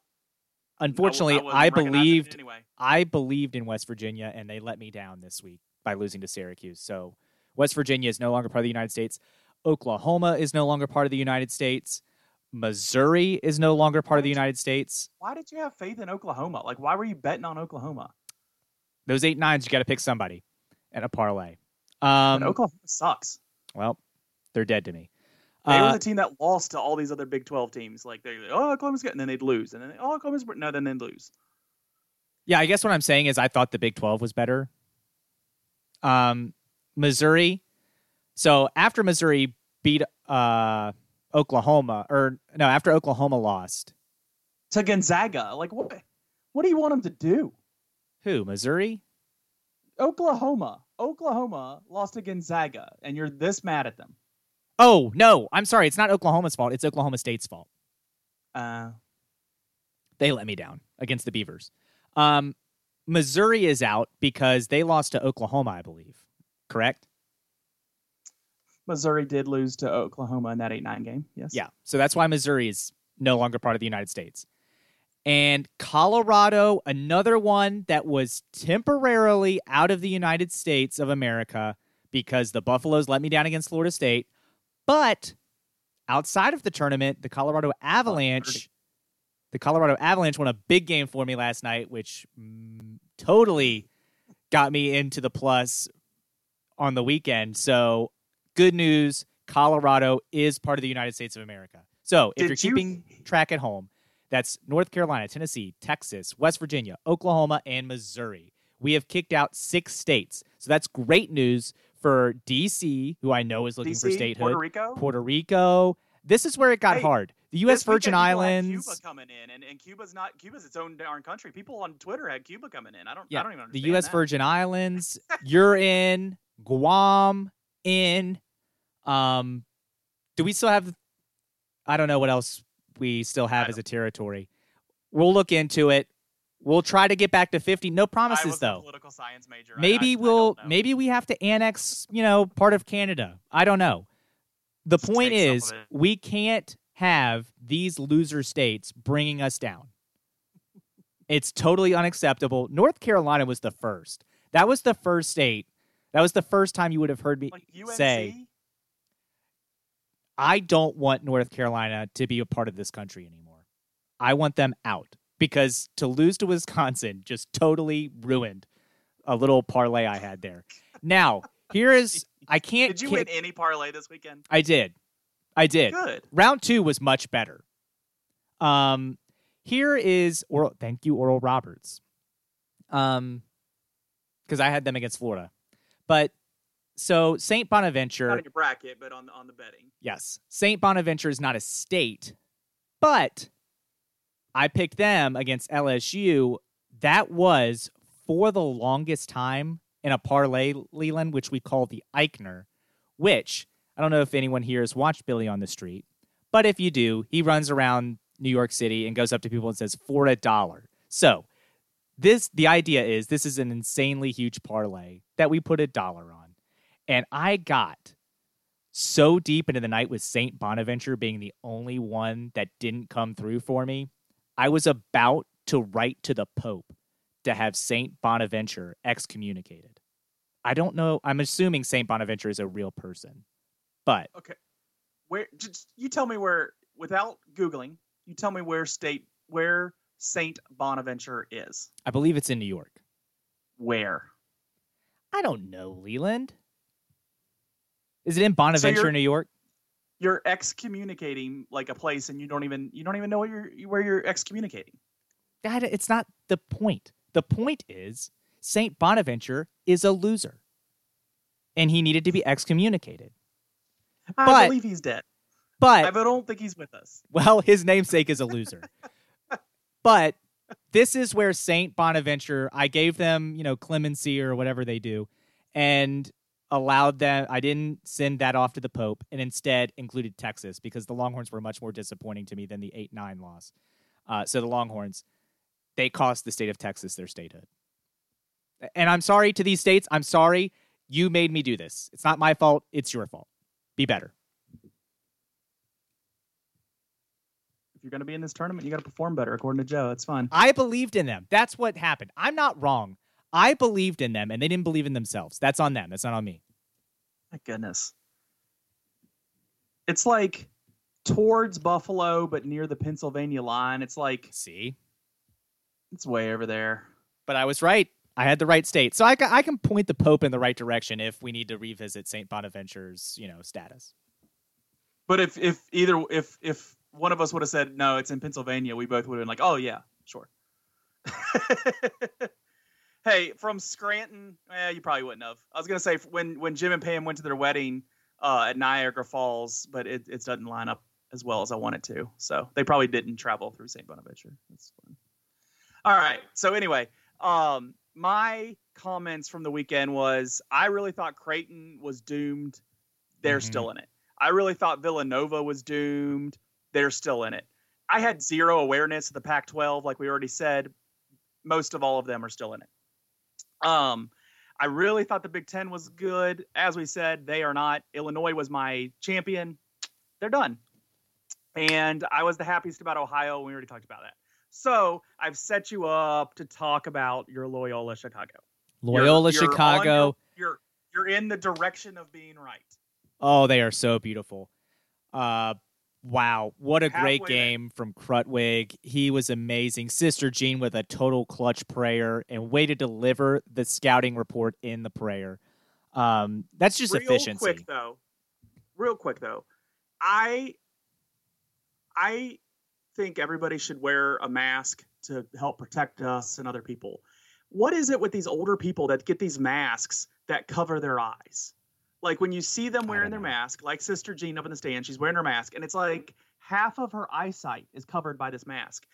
unfortunately, I, I, believed anyway. I believed in West Virginia, and they let me down this week by losing to Syracuse. So West Virginia is no longer part of the United States. Oklahoma is no longer part of the United States. Missouri is no longer part of the United States. Why did you have faith in Oklahoma? Like, why were you betting on Oklahoma? Those eight nines, you got to pick somebody and a parlay. Um, Oklahoma sucks. well, they're dead to me. They Uh, were the team that lost to all these other Big Twelve teams. Like they, oh, Oklahoma's good, and then they'd lose, and then oh, Oklahoma's no, then they'd lose. Yeah, I guess what I'm saying is I thought the Big 12 was better. Um, Missouri. So after Missouri beat uh, Oklahoma, or no, after Oklahoma lost, To Gonzaga, like what? What do you want them to do? who? Missouri? Oklahoma, Oklahoma lost to Gonzaga, and you're this mad at them. Oh no, I'm sorry. It's not Oklahoma's fault. It's Oklahoma State's fault. Uh, They let me down against the Beavers. Um, Missouri is out because they lost to Oklahoma, I believe. Correct? Missouri did lose to Oklahoma in that eight nine game. Yes. Yeah. So that's why Missouri is no longer part of the United States. And Colorado, another one that was temporarily out of the United States of America because the Buffaloes let me down against Florida State. But outside of the tournament, the Colorado Avalanche, the Colorado Avalanche won a big game for me last night, which mm, totally got me into the plus on the weekend. So good news Colorado is part of the United States of America. So if Did you're you- keeping track at home, that's North Carolina, Tennessee, Texas, West Virginia, Oklahoma, and Missouri. We have kicked out six states. So that's great news for DC, who I know is looking for statehood. Puerto Rico. Puerto Rico. This is where it got Hey, hard. The U.S. Virgin Islands. Cuba coming in, and, and Cuba's not Cuba's its own darn country. People on Twitter had Cuba coming in. I don't. Yeah, I don't even the. U.S. that. Virgin Islands. (laughs) You're in Guam. In. Um, do we still have? I don't know what else we still have as a territory. We'll look into it. We'll try to get back to fifty. No I promises though. political science major. Maybe I, I we'll. know. maybe we have to annex. You know, part of Canada. I don't know. The Just point is, we can't have these loser states bringing us down. It's totally unacceptable. North Carolina was the first. That was the first state. That was the first time you would have heard me like say, I don't want North Carolina to be a part of this country anymore. I want them out because to lose to Wisconsin just totally ruined a little parlay I had there. Now, here is I can't. Did you can't- win any parlay this weekend? I did. I did. Good. Round two was much better. Um, here is Oral. Thank you, Oral Roberts. Um, because I had them against Florida, but so Saint Bonaventure. Not in your bracket, but on on the betting. Yes, Saint Bonaventure is not a state, but I picked them against LSU. That was for the longest time in a parlay, Leland, which we call the Eichner, which I don't know if anyone here has watched Billy on the Street, but if you do, he runs around New York City and goes up to people and says for a dollar. So this the idea is this is an insanely huge parlay that we put a dollar on. And I got so deep into the night with Saint Bonaventure being the only one that didn't come through for me. I was about to write to the Pope to have Saint Bonaventure excommunicated. I don't know. I'm assuming Saint Bonaventure is a real person, but Okay. Where? Just you tell me where without googling. You tell me where state where Saint Bonaventure is. I believe it's in New York. Where? I don't know, Leland. Is it in Bonaventure, you're- New York? You're excommunicating like a place, and you don't even you don't even know where you're where you're excommunicating. That it's not the point. The point is Saint Bonaventure is a loser, and he needed to be excommunicated. I But- believe he's dead. But I don't think he's with us. well, (laughs) his namesake is a loser. (laughs) but this is where Saint Bonaventure, I gave them, you know, clemency or whatever they do, and allowed them. I didn't send that off to the Pope, and instead included Texas because the Longhorns were much more disappointing to me than the eight nine loss. Uh, so the Longhorns, they cost the state of Texas their statehood. And I'm sorry to these states. I'm sorry. You made me do this. It's not my fault. It's your fault. Be better. If you're going to be in this tournament, you got to perform better, according to Joe. It's fine. I believed in them. That's what happened. I'm not wrong. I believed in them, and they didn't believe in themselves. That's on them. That's not on me. My goodness. It's like towards Buffalo, but near the Pennsylvania line. It's like See, it's way over there. but I was right. I had the right state, so I ca- I can point the Pope in the right direction if we need to revisit Saint Bonaventure's you know status. But if if either if if one of us would have said no, it's in Pennsylvania, we both would have been like, oh yeah, sure. (laughs) hey, from Scranton, eh, you probably wouldn't have. I was gonna say when when Jim and Pam went to their wedding uh, at Niagara Falls, but it, it doesn't line up as well as I want it to. So they probably didn't travel through St. Bonaventure. That's fun. All right. So anyway, um, my comments from the weekend was I really thought Creighton was doomed. They're Mhm. still in it. I really thought Villanova was doomed. They're still in it. I had zero awareness of the Pac 12, like we already said. Most of all of them are still in it. Um, I really thought the Big Ten was good. As we said, they are not. Illinois was my champion. They're done. And I was the happiest about Ohio. We already talked about that. So I've set you up to talk about your Loyola Chicago. You're- Loyola you're Chicago. your- you're you're in the direction of being right. Oh, they are so beautiful. Uh, wow, what a great Halfway there. game from Krutwig. He was amazing. Sister Jean with a total clutch prayer and way to deliver the scouting report in the prayer. Um, that's just real efficiency. Real quick though real quick though i i think everybody should wear a mask to help protect us and other people what is it with these older people that get these masks that cover their eyes like when you see them wearing their mask like sister jean up in the stand she's wearing her mask and it's like half of her eyesight is covered by this mask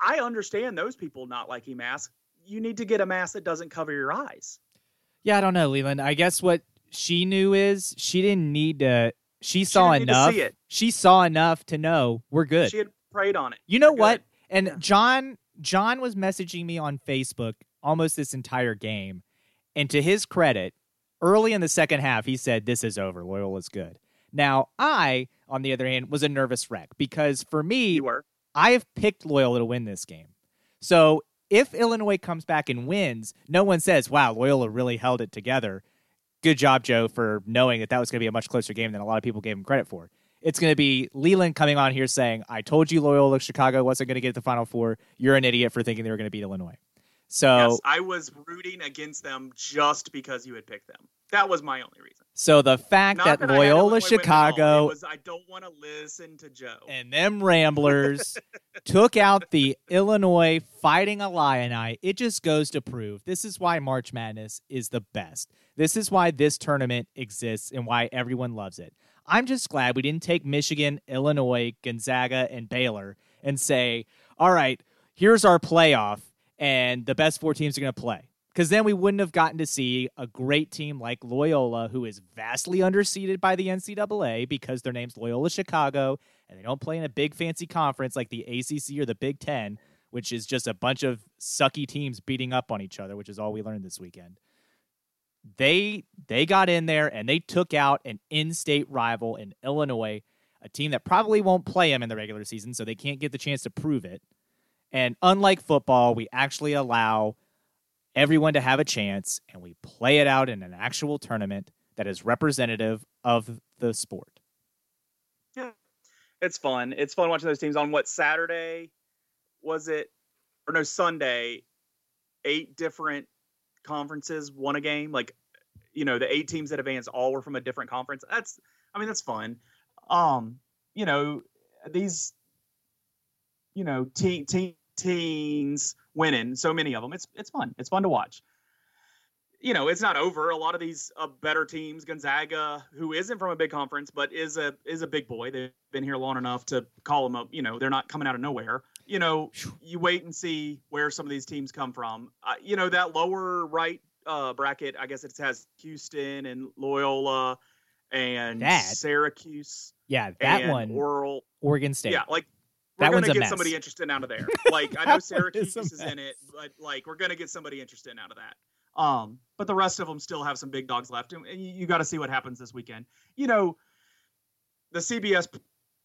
i understand those people not liking masks you need to get a mask that doesn't cover your eyes Yeah, I don't know, Leland. I guess what she knew is she didn't need to. She saw to enough. She saw enough to know we're good. she had prayed on it You know We're what? good. And Yeah. John John was messaging me on Facebook almost this entire game. And to his credit, early in the second half, he said, This is over. Loyola's good. Now, I, on the other hand, was a nervous wreck because for me, I have picked Loyola to win this game. So if Illinois comes back and wins, no one says, wow, Loyola really held it together. Good job, Joe, for knowing that that was going to be a much closer game than a lot of people gave him credit for. It's going to be Leland coming on here saying, I told you Loyola Chicago wasn't going to get the Final Four. You're an idiot for thinking they were going to beat Illinois. So, Yes, I was rooting against them just because you had picked them. That was my only reason. so the fact that, that Loyola Illinois win at all. Chicago was I don't want to listen to Joe. and them Ramblers (laughs) took out the Illinois Fighting Illini. It just goes to prove this is why March Madness is the best. This is why this tournament exists and why everyone loves it. I'm just glad we didn't take Michigan, Illinois, Gonzaga, and Baylor and say, all right, here's our playoff, and the best four teams are going to play. Because then we wouldn't have gotten to see a great team like Loyola, who is vastly underseeded by the NCAA because their name's Loyola Chicago, and they don't play in a big fancy conference like the ACC or the Big Ten, which is just a bunch of sucky teams beating up on each other, which is all we learned this weekend. They they got in there and they took out an in-state rival in Illinois, a team that probably won't play them in the regular season, so they can't get the chance to prove it. And unlike football, we actually allow everyone to have a chance and we play it out in an actual tournament that is representative of the sport. Yeah. It's fun. It's fun watching those teams on what Saturday was it or no Sunday? Eight different conferences won a game. Like you know, the eight teams that advanced all were from a different conference. That's I mean that's fun. Um, you know these you know teen, teen, teens winning so many of them. It's it's fun. It's fun to watch. you know, it's not over. A lot of these uh, better teams, Gonzaga, who isn't from a big conference but is a is a big boy. They've been here long enough to call them up. You know, they're not coming out of nowhere. You know, you wait and see where some of these teams come from. Uh, you know, that lower right uh, bracket, I guess it has Houston and Loyola and That- Syracuse. Yeah, that one, Oral. Oregon State. Yeah, like we're one's a get mess. somebody interested out of there. (laughs) Like I know one is Syracuse is, in it, but like we're gonna get somebody interested out of that. Um, but the rest of them still have some big dogs left, and you, you got to see what happens this weekend. You know, the CBS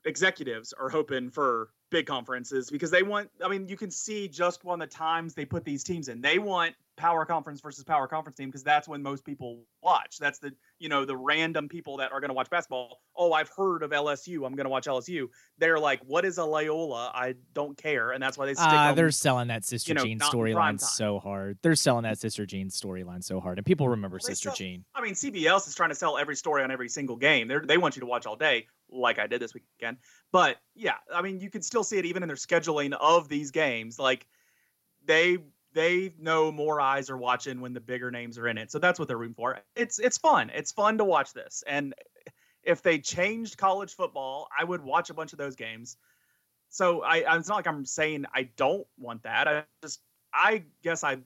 executives are hoping for big conferences because they want. I mean, you can see just on the times they put these teams in. They want power conference versus power conference team because that's when most people watch. That's the you know the random people that are going to watch basketball. Oh, I've heard of LSU. I'm going to watch LSU. They're like, what is a Loyola? I don't care, and that's why they stick. Uh, Them. they're selling that Sister you know, Jean not in prime storyline so hard. They're selling that Sister Jean storyline so hard, and people remember Well, Sister sell- Jean. I mean, CBS is trying to sell every story on every single game. They they want you to watch all day, like I did this weekend. But yeah, I mean, you can still see it even in their scheduling of these games. Like they they know more eyes are watching when the bigger names are in it. So that's what they're rooting for. It's it's fun. It's fun to watch this. And if they changed college football, I would watch a bunch of those games. So I, it's not like I'm saying I don't want that. I just I guess I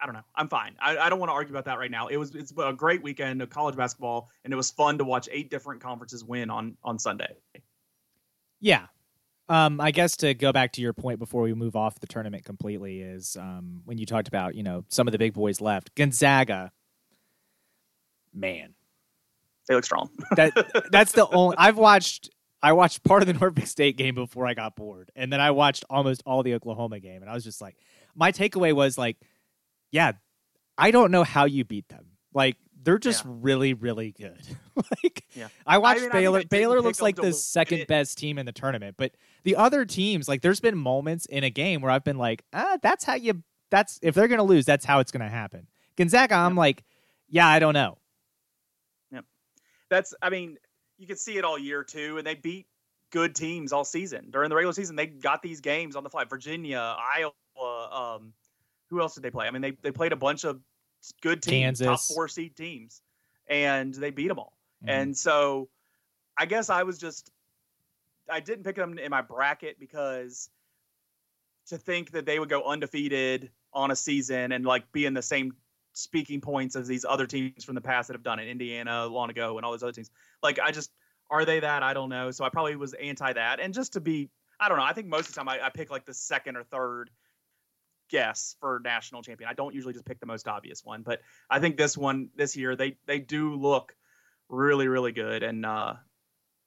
I don't know. I'm fine. I, I don't want to argue about that right now. It was it's a great weekend of college basketball, and it was fun to watch eight different conferences win on on Sunday. Yeah. Um, I guess to go back to your point before we move off the tournament completely is um, when you talked about you know some of the big boys left. Gonzaga, man, They look strong. (laughs) that that's the only I've watched. I watched part of the Norfolk State game before I got bored, and then I watched almost all the Oklahoma game, and I was just like, my takeaway was like, yeah, I don't know how you beat them. Like they're just Yeah. really, really good. (laughs) like Yeah. I watched I think Baylor. I didn't Baylor looks like the second it. best team in the tournament, but the other teams, like, there's been moments in a game where I've been like, ah, that's how you. That's if they're gonna lose, that's how it's gonna happen. Gonzaga, I'm like, yeah, I don't know. Yeah. That's I mean, you can see it all year too, and they beat good teams all season. During the regular season, they got these games on the fly. Virginia, Iowa, um, who else did they play? I mean, they they played a bunch of good teams, top four seed teams, and they beat them all. Mhm. And so I guess I was just I didn't pick them in my bracket because to think that they would go undefeated on a season and like be in the same speaking points as these other teams from the past that have done it, Indiana long ago and all those other teams. Like I just are they that? I don't know. So I probably was anti that. And just to be I don't know, I think most of the time I, I pick like the second or third guess for national champion. I don't usually just pick the most obvious one, but I think this one this year they they do look really really good and uh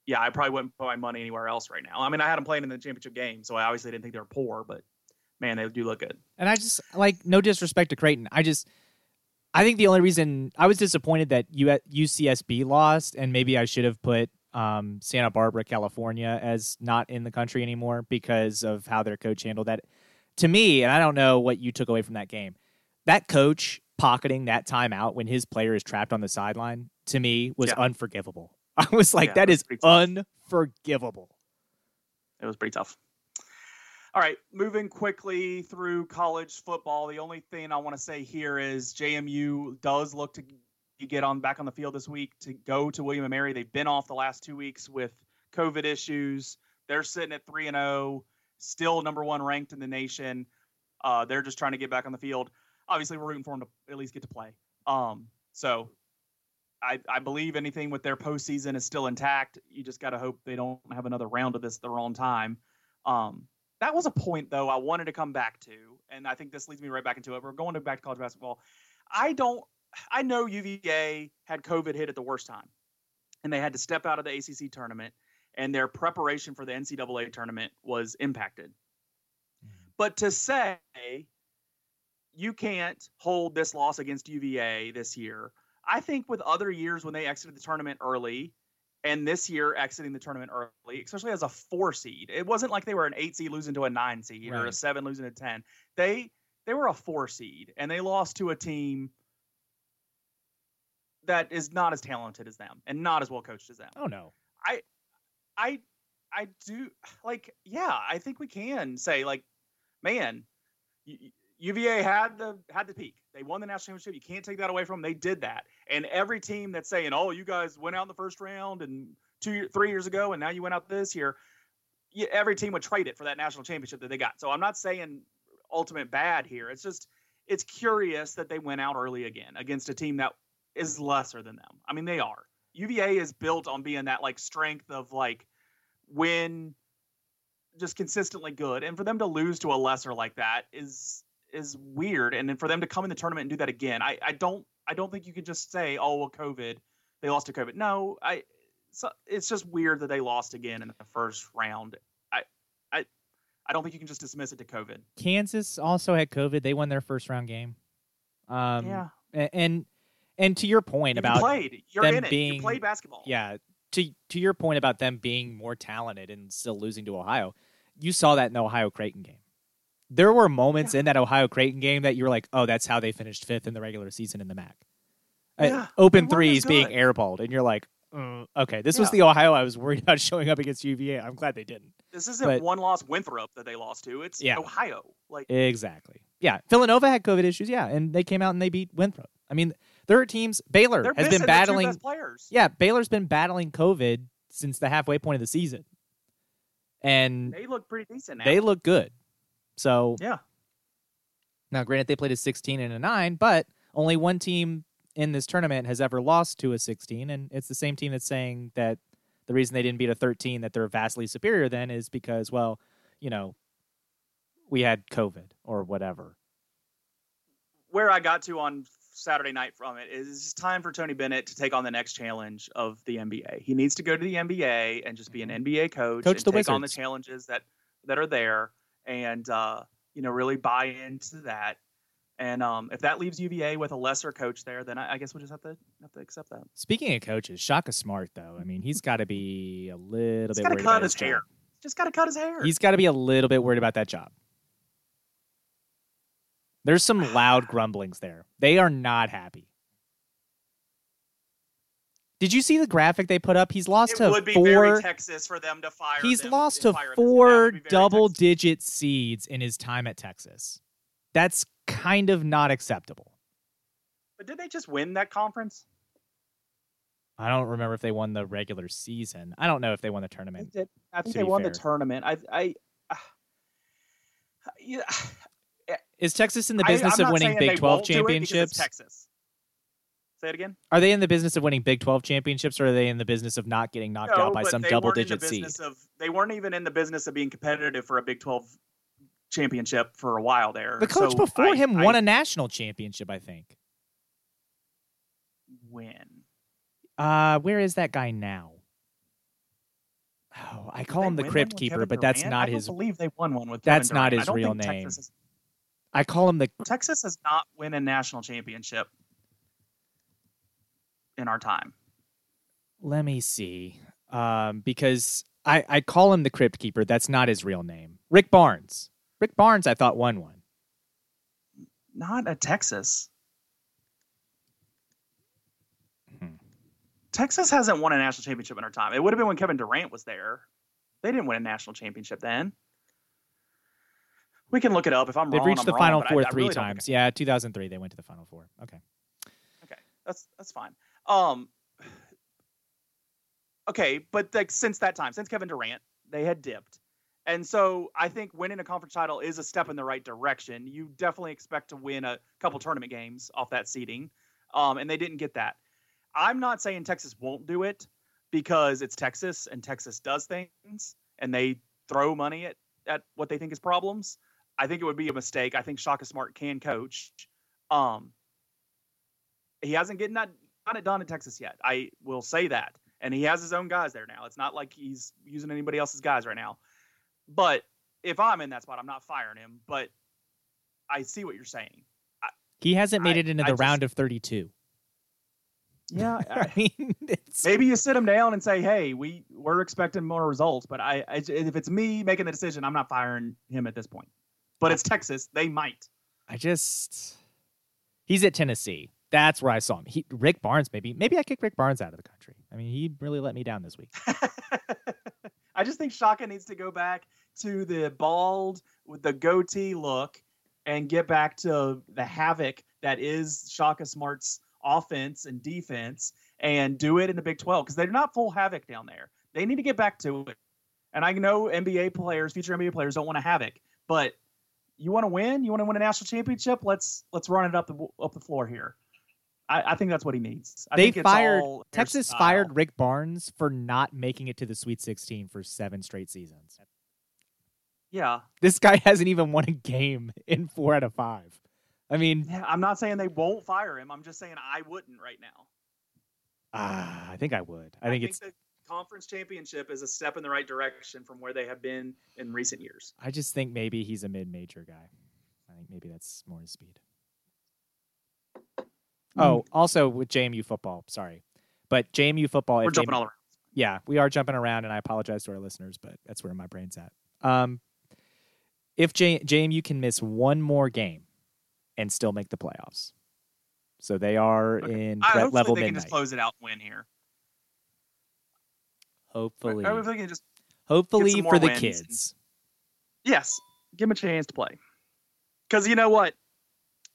yeah i probably wouldn't put my money anywhere else right now i mean i had them playing in the championship game so i obviously didn't think they were poor but man they do look good And I just like no disrespect to Creighton. I just I think the only reason I was disappointed that UCSB lost, and maybe I should have put um, Santa Barbara, California, as not in the country anymore because of how their coach handled that. To me, and I don't know what you took away from that game, that coach pocketing that timeout when his player is trapped on the sideline to me was Yeah. unforgivable. (laughs) I was like, Yeah, that was is unforgivable. it was pretty tough all right moving quickly through college football the only thing i want to say here is jmu does look to get on back on the field this week to go to william and mary they've been off the last two weeks with covid issues they're sitting at 3 and 0 still number one ranked in the nation uh, they're just trying to get back on the field obviously we're rooting for them to at least get to play um, so I, I believe anything with their postseason is still intact. You just got to hope they don't have another round of this at the wrong time. Um, that was a point though I wanted to come back to, and I think this leads me right back into it. We're going to back to college basketball. I don't. I know UVA had COVID hit at the worst time, and they had to step out of the ACC tournament, and their preparation for the NCAA tournament was impacted. Mm-hmm. But to say you can't hold this loss against UVA this year, I think with other years when they exited the tournament early, and this year exiting the tournament early, especially as a four seed, it wasn't like they were an eight seed losing to a nine seed or a seven losing to ten. They they were a four seed and they lost to a team that is not as talented as them and not as well coached as them. Oh no. I I I do (sighs) like yeah, I think we can say like man, UVA had the had the peak. They won the national championship. You can't take that away from them. They did that. And every team that's saying, "Oh, you guys went out in the first round and two, three years ago, and now you went out this year," every team would trade it for that national championship that they got. So I'm not saying ultimate bad here. It's just it's curious that they went out early again against a team that is lesser than them. I mean, they are. UVA is built on being that like strength of like win just consistently good. And for them to lose to a lesser like that is is weird. And then for them to come in the tournament and do that again, I, I don't I don't think you can just say, oh well, COVID, they lost to COVID. No, I so it's just weird that they lost again in the first round. I I I don't think you can just dismiss it to COVID. Kansas also had COVID. They won their first round game. Um, yeah, and and to your point you about played, you're them in it. being- you played basketball. yeah, to to your point about them being more talented and still losing to Ohio, you saw that in the Ohio Creighton game. There were moments in that Ohio Creighton game that you were like, "Oh, that's how they finished fifth in the regular season in the MAC." Uh, open they weren't threes being airballed, and you're like, "Uh, "Okay, this was the Ohio I was worried about (laughs) showing up against UVA. I'm glad they didn't." This isn't But- one loss Winthrop that they lost to. It's Yeah. Ohio. Like Exactly. Yeah, Villanova had COVID issues. Yeah, and they came out and they beat Winthrop. I mean, there are teams. Baylor they're has been battling. players. Yeah, Baylor's been battling COVID since the halfway point of the season, and They look pretty decent now. they look good. So yeah. now, granted, they played a 16 and a nine, but only one team in this tournament has ever lost to a 16, and it's the same team that's saying that the reason they didn't beat a 13 that they're vastly superior then is because, well, you know, we had COVID or whatever. where I got to on Saturday night from it is it's time for Tony Bennett to take on the next challenge of the NBA. He needs to go to the NBA and just be an NBA coach, Coach and the take on the challenges that that are there, and uh, you know really buy into that. And um, if that leaves UVA with a lesser coach there, then I, I guess we'll just have to have to accept that. Speaking of coaches, Shaka Smart though, I mean, he's got to be a little He's bit got to cut about his job. hair. Just got to cut his hair. He's got to be a little bit worried about that job. There's some loud grumblings there. They are not happy. Did you see the graphic they put up? He's lost it to would be four. very Texas for them to fire. He's them- lost to fire him. That would four be very double Texas. digit seeds in his time at Texas. That's kind of not acceptable. But did they just win that conference? I don't remember if they won the regular season. I don't know if they won the They tournament. did. I think they won fair. the tournament. I, I, uh, (sighs) yeah. Is Texas in the business I'm of winning Big they 12 won't do it it's championships? Texas. Say it again. Are they in the business of winning Big 12 championships or are they in the business of not getting knocked No, out by some double weren't in the digit seed? Of, they weren't even in the business of being competitive for a Big 12 championship for a while there. The coach So before I- him I won a national championship, I think. win. Uh, where is that guy now? Oh, I call him the Crypt Keeper, but that's Durant? not I his. believe they won one with. That's Kevin not his I real name. Is- I call him the. Texas has not win a national championship in our time. Let me see. Um, because I I call him the Crypt Keeper. That's not his real name. Rick Barnes. Rick Barnes, I thought won one. Not a Texas. Hmm. Texas hasn't won a national championship in our time. It would have been when Kevin Durant was there. They didn't win a national championship then. We can look it up if I'm wrong. They've wrong. reached I'm the wrong, Final I- Four I three really don't times. Yeah, 2003 they went to the Final Four. Okay. Okay. That's that's fine. Um, okay, but like since that time, since Kevin Durant, they had dipped, and so I think winning a conference title is a step in the right direction. You definitely expect to win a couple tournament games off that seeding, um, and they didn't get that. I'm not saying Texas won't do it because it's Texas and Texas does things and they throw money at at what they think is problems. I think it would be a mistake. I think Shaka Smart can coach. Um, he hasn't getting that got it done in Texas yet. I will say that. And he has his own guys there now. It's not like he's using anybody else's guys right now. But if I'm in that spot, I'm not firing him. But I see what you're saying. He hasn't made I- it into I the just- round of 32. Yeah, (laughs) I mean, maybe you sit him down and say, "Hey, we we're expecting more results." But I, I if it's me making the decision, I'm not firing him at this point. But it's Texas; they might. I just he's at Tennessee. That's where I saw him. He, Rick Barnes, maybe maybe I kick Rick Barnes out of the country. I mean, he really let me down this week. (laughs) I just think Shaka needs to go back to the bald with the goatee look and get back to the havoc that is Shaka Smart's offense and defense and do it in the Big 12 because they're not full havoc down there. They need to get back to it. And I know NBA players, future NBA players, don't want to havoc, but you want to win, you want to win a national championship. Let's let's run it up the up the floor here. I, I think that's what he needs. I they think fired Texas fired Rick Barnes for not making it to the Sweet 16 for seven straight seasons. Yeah, This guy hasn't even won a game in four out of five. I mean, yeah. I'm not saying they won't fire him. I'm just saying I wouldn't right now. ah, I think I would. I think it's. the conference championship is a step in the right direction from where they have been in recent years. I just think maybe he's a mid-major guy. I think maybe that's more his speed. Oh, also with JMU football. Sorry, but JMU football. We're if they- jumping all around. yeah, we are jumping around, and I apologize to our listeners, but that's where my brain's at. Um, if J- JMU can miss one more game and still make the playoffs, so they are Okay. in I, threat hopefully level they can just close it out and win here. Hopefully, I hopefully they just hopefully for the wins and- kids. yes, give them a chance to play. Because you know what,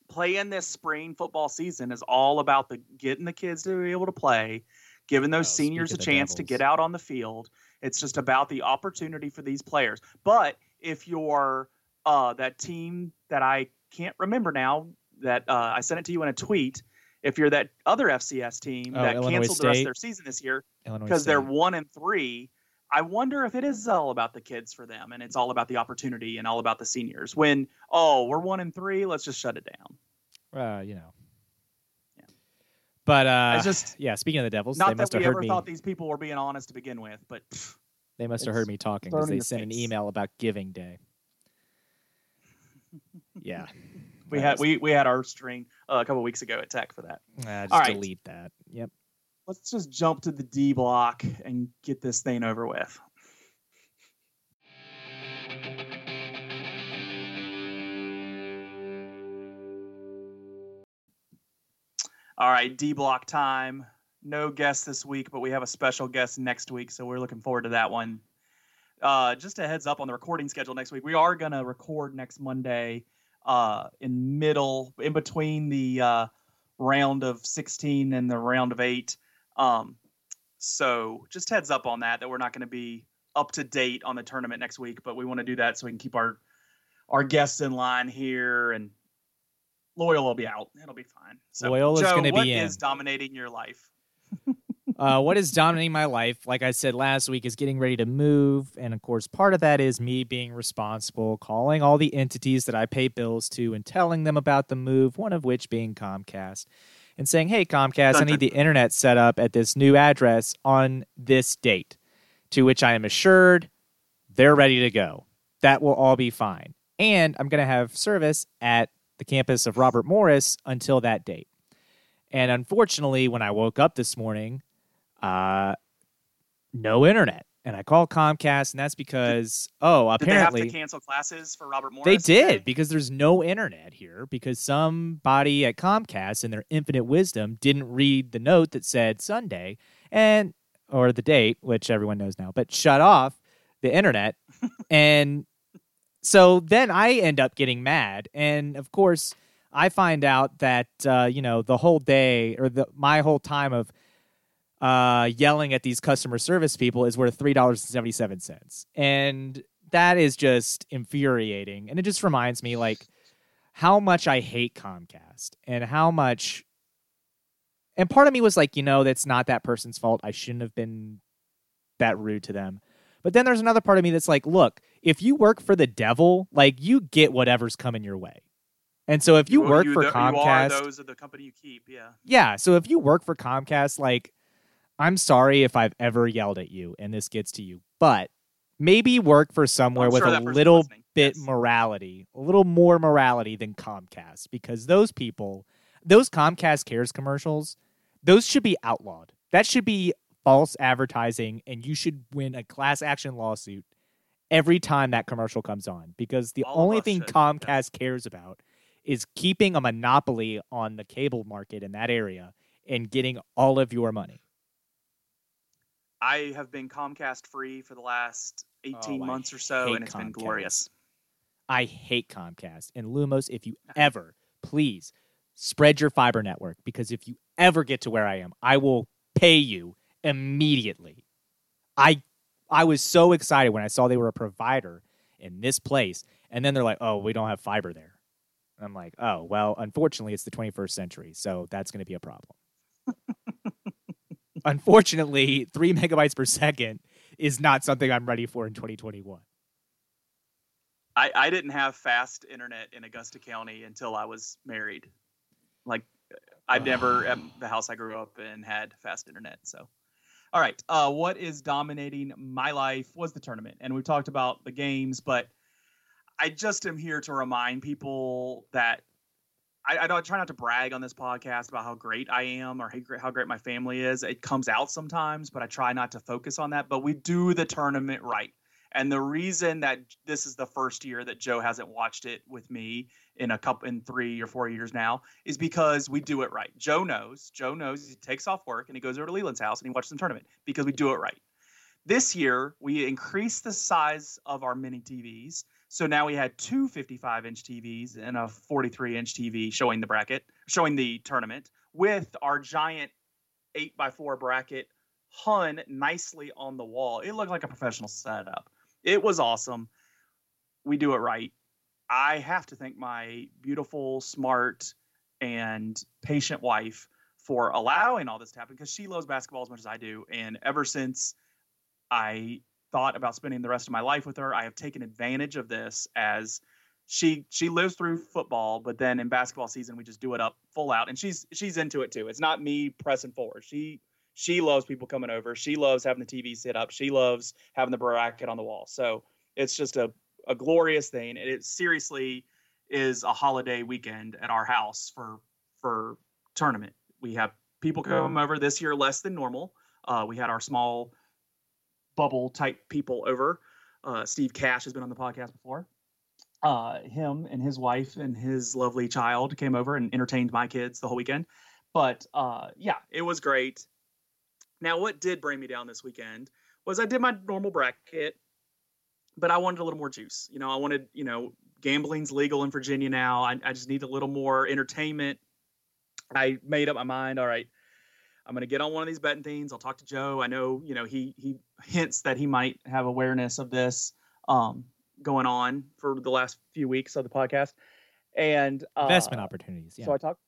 playing this spring football season is all about the getting the kids to be able to play, giving those Oh, seniors a speak of the chance to get out on the field. It's just about the opportunity for these players. But if you're uh, that team that I can't remember now, that uh, I sent it to you in a tweet. If you're that other FCS team Oh, that Illinois canceled the rest of their season this year, because they're one and three. I wonder if it is all about the kids for them and it's all about the opportunity and all about the seniors. When oh, we're one and three, let's just shut it down. uh, you know. Yeah. But uh, It's just- (laughs) yeah. Speaking of the Devils, Not they that must we have heard ever me. thought these people were being honest to begin with, but pff, They must have heard me talking because they your sent an email about Giving Day. (laughs) Yeah, we had we, we had our string uh, a couple weeks ago at Tech for that. Ah, just All right. delete that. Yep. Let's just jump to the D block and get this thing over with. All right, D block time. No guest this week, but we have a special guest next week, so we're looking forward to that one. Uh, just a heads up on the recording schedule next week. We are gonna record next Monday, uh, in middle, in between the uh, round of 16 and the round of eight. Um, so just heads up on that that we're not going to be up to date on the tournament next week, but we want to do that so we can keep our our guests in line here and Loyal will be out. It'll be fine. So Loyal is gonna be in. is dominating your life? (laughs) uh, what is dominating my life, like I said last week, is getting ready to move. And of course, part of that is me being responsible, calling all the entities that I pay bills to and telling them about the move, one of which being Comcast, and saying, hey, Comcast, I need the internet set up at this new address on this date, to which I am assured they're ready to go. That will all be fine. And I'm going to have service at the campus of Robert Morris until that date. And unfortunately, when I woke up this morning, uh, no internet. And I call Comcast, and that's because, oh, Did they have to cancel classes for Robert Morris? they did today? because there's no internet here because somebody at Comcast in their infinite wisdom didn't read the note that said Sunday and or the date, which everyone knows now, but shut off the internet. (laughs) and so then I end up getting mad. And of course, I find out that uh, you know, the whole day or the my whole time of uh, yelling at these customer service people is worth three dollars and seventy seven cents, and that is just infuriating. And it just reminds me like how much I hate Comcast and how much. And part of me was like, you know, that's not that person's fault. I shouldn't have been that rude to them. But then there's another part of me that's like, look, if you work for the devil, like you get whatever's coming your way. And so if you work for th- Comcast, you are those are the company you keep. Yeah. yeah. So if you work for Comcast, like, I'm sorry if I've ever yelled at you and this gets to you, but maybe work for somewhere I'm with sure a little listening. bit Yes. morality, a little more morality than Comcast, because those people, those Comcast Cares commercials, those should be outlawed. That should be false advertising, and you should win a class action lawsuit every time that commercial comes on, because the All only thing should, Comcast cares about is keeping a monopoly on the cable market in that area and getting all of your money. I have been Comcast free for the last 18 Oh, I months or so, and it's been glorious. I hate Comcast and Lumos. If you ever, please spread your fiber network because if you ever get to where I am, I will pay you immediately. I I was so excited when I saw they were a provider in this place, and then they're like, "Oh, we don't have fiber there." And I'm like, "Oh, well, unfortunately, it's the 21st century, so that's going to be a problem." Unfortunately, three megabytes per second is not something I'm ready for in 2021. I, I didn't have fast internet in Augusta County until I was married. Like I've never at the house I grew up in had fast internet. So, all right, uh, what is dominating my life was the tournament, and we've talked about the games, but I just am here to remind people that I, I don't try not to brag on this podcast about how great I am or how great, my family is. It comes out sometimes, but I try not to focus on that. But we do the tournament right. And the reason that this is the first year that Joe hasn't watched it with me in a couple in three or four years now is because we do it right. Joe knows. Joe knows he takes off work and he goes over to Leland's house and he watches the tournament because we do it right. This year we increased the size of our mini TVs. So now we had two 55 inch TVs and a 43 inch TV showing the bracket, showing the tournament with our giant eight by four bracket hung nicely on the wall. It looked like a professional setup. It was awesome. We do it right. I have to thank my beautiful, smart, and patient wife for allowing all this to happen because she loves basketball as much as I do. And ever since I thought about spending the rest of my life with her, I have taken advantage of this as she she lives through football, but then in basketball season we just do it up full out, and she's she's into it too. It's not me pressing forward. She she loves people coming over. She loves having the TV set up. She loves having the bracket on the wall. So it's just a, a glorious thing. And it seriously is a holiday weekend at our house for for tournament. We have people come over this year less than normal. Uh, we had our small bubble type people over. Uh, Steve Cash has been on the podcast before. Uh, him and his wife and his lovely child came over and entertained my kids the whole weekend. But uh, yeah, it was great. Now, what did bring me down this weekend was I did my normal bracket, but I wanted a little more juice. You know, I wanted, you know, gambling's legal in Virginia now. I, I just need a little more entertainment. I made up my mind. All right, I'm going to get on one of these betting things. I'll talk to Joe. I know, you know, he he hints that he might have awareness of this um, going on for the last few weeks of the podcast, and uh, Investment opportunities. Yeah. so I talked.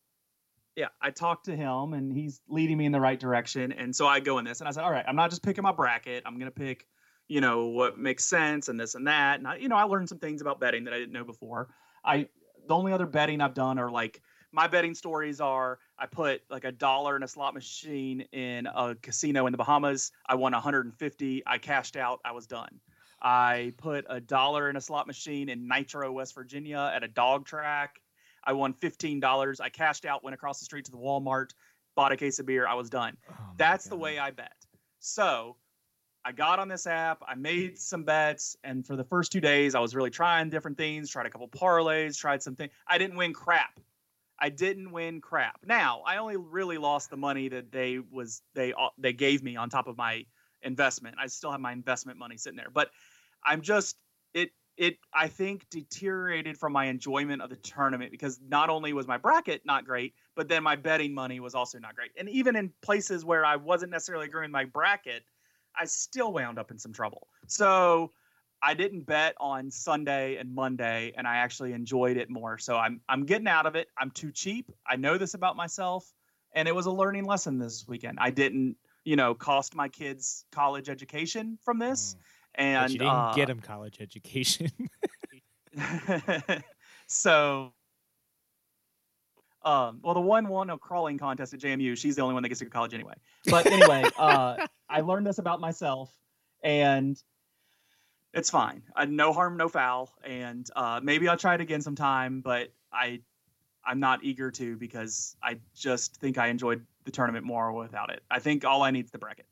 Yeah, I talked to him, and he's leading me in the right direction. And so I go in this, and I said, "All right, I'm not just picking my bracket. I'm going to pick, you know, what makes sense and this and that." And I, you know, I learned some things about betting that I didn't know before. I the only other betting I've done are like my betting stories are: I put like a dollar in a slot machine in a casino in the Bahamas. I won 150. I cashed out. I was done. I put a dollar in a slot machine in Nitro, West Virginia, at a dog track. I won fifteen dollars. I cashed out, went across the street to the Walmart, bought a case of beer. I was done. Oh That's the way I bet. So I got on this app. I made some bets, and for the first two days, I was really trying different things. Tried a couple parlays. Tried something. I didn't win crap. I didn't win crap. Now I only really lost the money that they was they they gave me on top of my investment. I still have my investment money sitting there, but I'm just it it I think deteriorated from my enjoyment of the tournament because not only was my bracket not great, but then my betting money was also not great. And even in places where I wasn't necessarily agreeing my bracket, I still wound up in some trouble. So I didn't bet on Sunday and Monday, and I actually enjoyed it more. So I'm I'm getting out of it. I'm too cheap. I know this about myself, and it was a learning lesson this weekend. I didn't, you know, cost my kids college education from this, Mm. and but you didn't uh, get him college education. (laughs) (laughs) so, um, well, the one won a crawling contest at JMU. She's the only one that gets to go to college anyway. But anyway, uh, (laughs) I learned this about myself, and it's fine. Uh, no harm, no foul. And uh, maybe I'll try it again sometime, but I, I'm not eager to because I just think I enjoyed the tournament more without it. I think all I need is the bracket.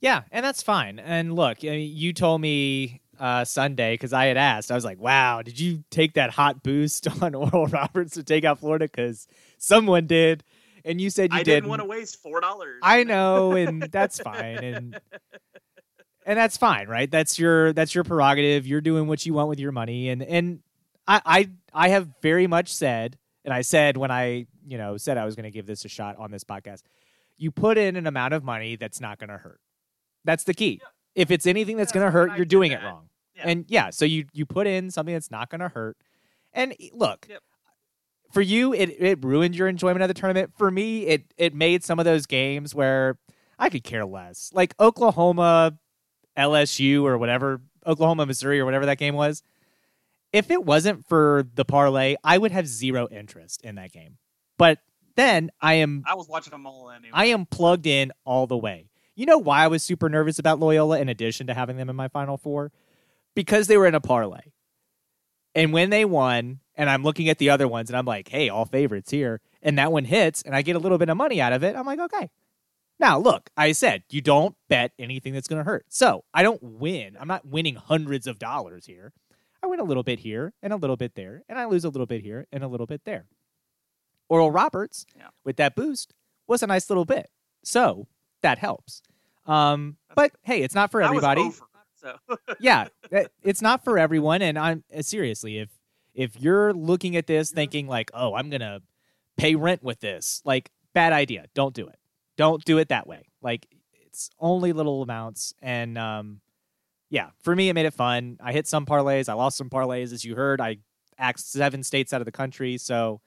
Yeah, and that's fine. And look, I mean, you told me uh, Sunday because I had asked. I was like, "Wow, did you take that hot boost (laughs) on Oral Roberts to take out Florida?" Because someone did, and you said you I didn't. didn't want to waste four dollars. I know, and that's fine. And (laughs) and that's fine, right? That's your that's your prerogative. You're doing what you want with your money, and and I I I have very much said, and I said when I you know said I was going to give this a shot on this podcast, you put in an amount of money that's not going to hurt. That's the key. Yeah. If it's anything that's yeah, going to hurt, you're doing it wrong. Yeah. And yeah, so you you put in something that's not going to hurt. And look, yep. for you, it it ruined your enjoyment of the tournament. For me, it it made some of those games where I could care less, like Oklahoma, LSU, or whatever, Oklahoma, Missouri, or whatever that game was. If it wasn't for the parlay, I would have zero interest in that game. But then I am. I was watching them all anyway. I am plugged in all the way. You know why I was super nervous about Loyola in addition to having them in my Final Four? Because they were in a parlay. And when they won, and I'm looking at the other ones and I'm like, hey, all favorites here. And that one hits and I get a little bit of money out of it. I'm like, okay. Now, look, I said you don't bet anything that's going to hurt. So I don't win. I'm not winning hundreds of dollars here. I win a little bit here and a little bit there, and I lose a little bit here and a little bit there. Oral Roberts, yeah. with that boost, was a nice little bit. So that helps. Um, but hey, it's not for everybody. Over, so. (laughs) yeah, it's not for everyone. And I'm uh, seriously, if if you're looking at this thinking like, oh, I'm gonna pay rent with this, like bad idea. Don't do it. Don't do it that way. Like it's only little amounts, and um, yeah, for me, it made it fun. I hit some parlays. I lost some parlays, as you heard. I axed seven states out of the country, so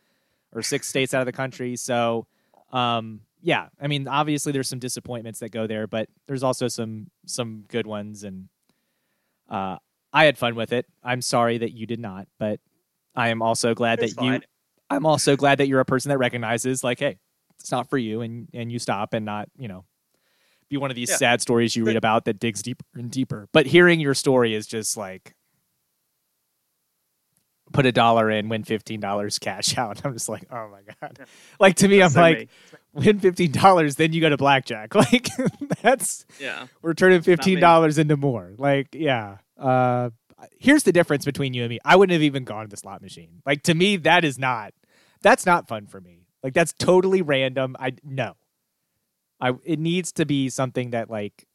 or six states out of the country. So, um, yeah, I mean, obviously there's some disappointments that go there, but there's also some some good ones, and uh, I had fun with it. I'm sorry that you did not, but I am also glad it's that fine. you. I'm also glad that you're a person that recognizes, like, hey, it's not for you, and and you stop and not, you know, be one of these yeah. sad stories you read about that digs deeper and deeper. But hearing your story is just like put a dollar in, win fifteen dollars, cash (laughs) out. I'm just like, oh my god. Like to me, I'm like, me. win fifteen dollars, then you go to blackjack. (laughs) Like that's yeah. We're turning fifteen dollars into more. Like yeah. Uh, here's the difference between you and me. I wouldn't have even gone to the slot machine. Like to me, that is not. That's not fun for me. Like that's totally random. I no. I it needs to be something that like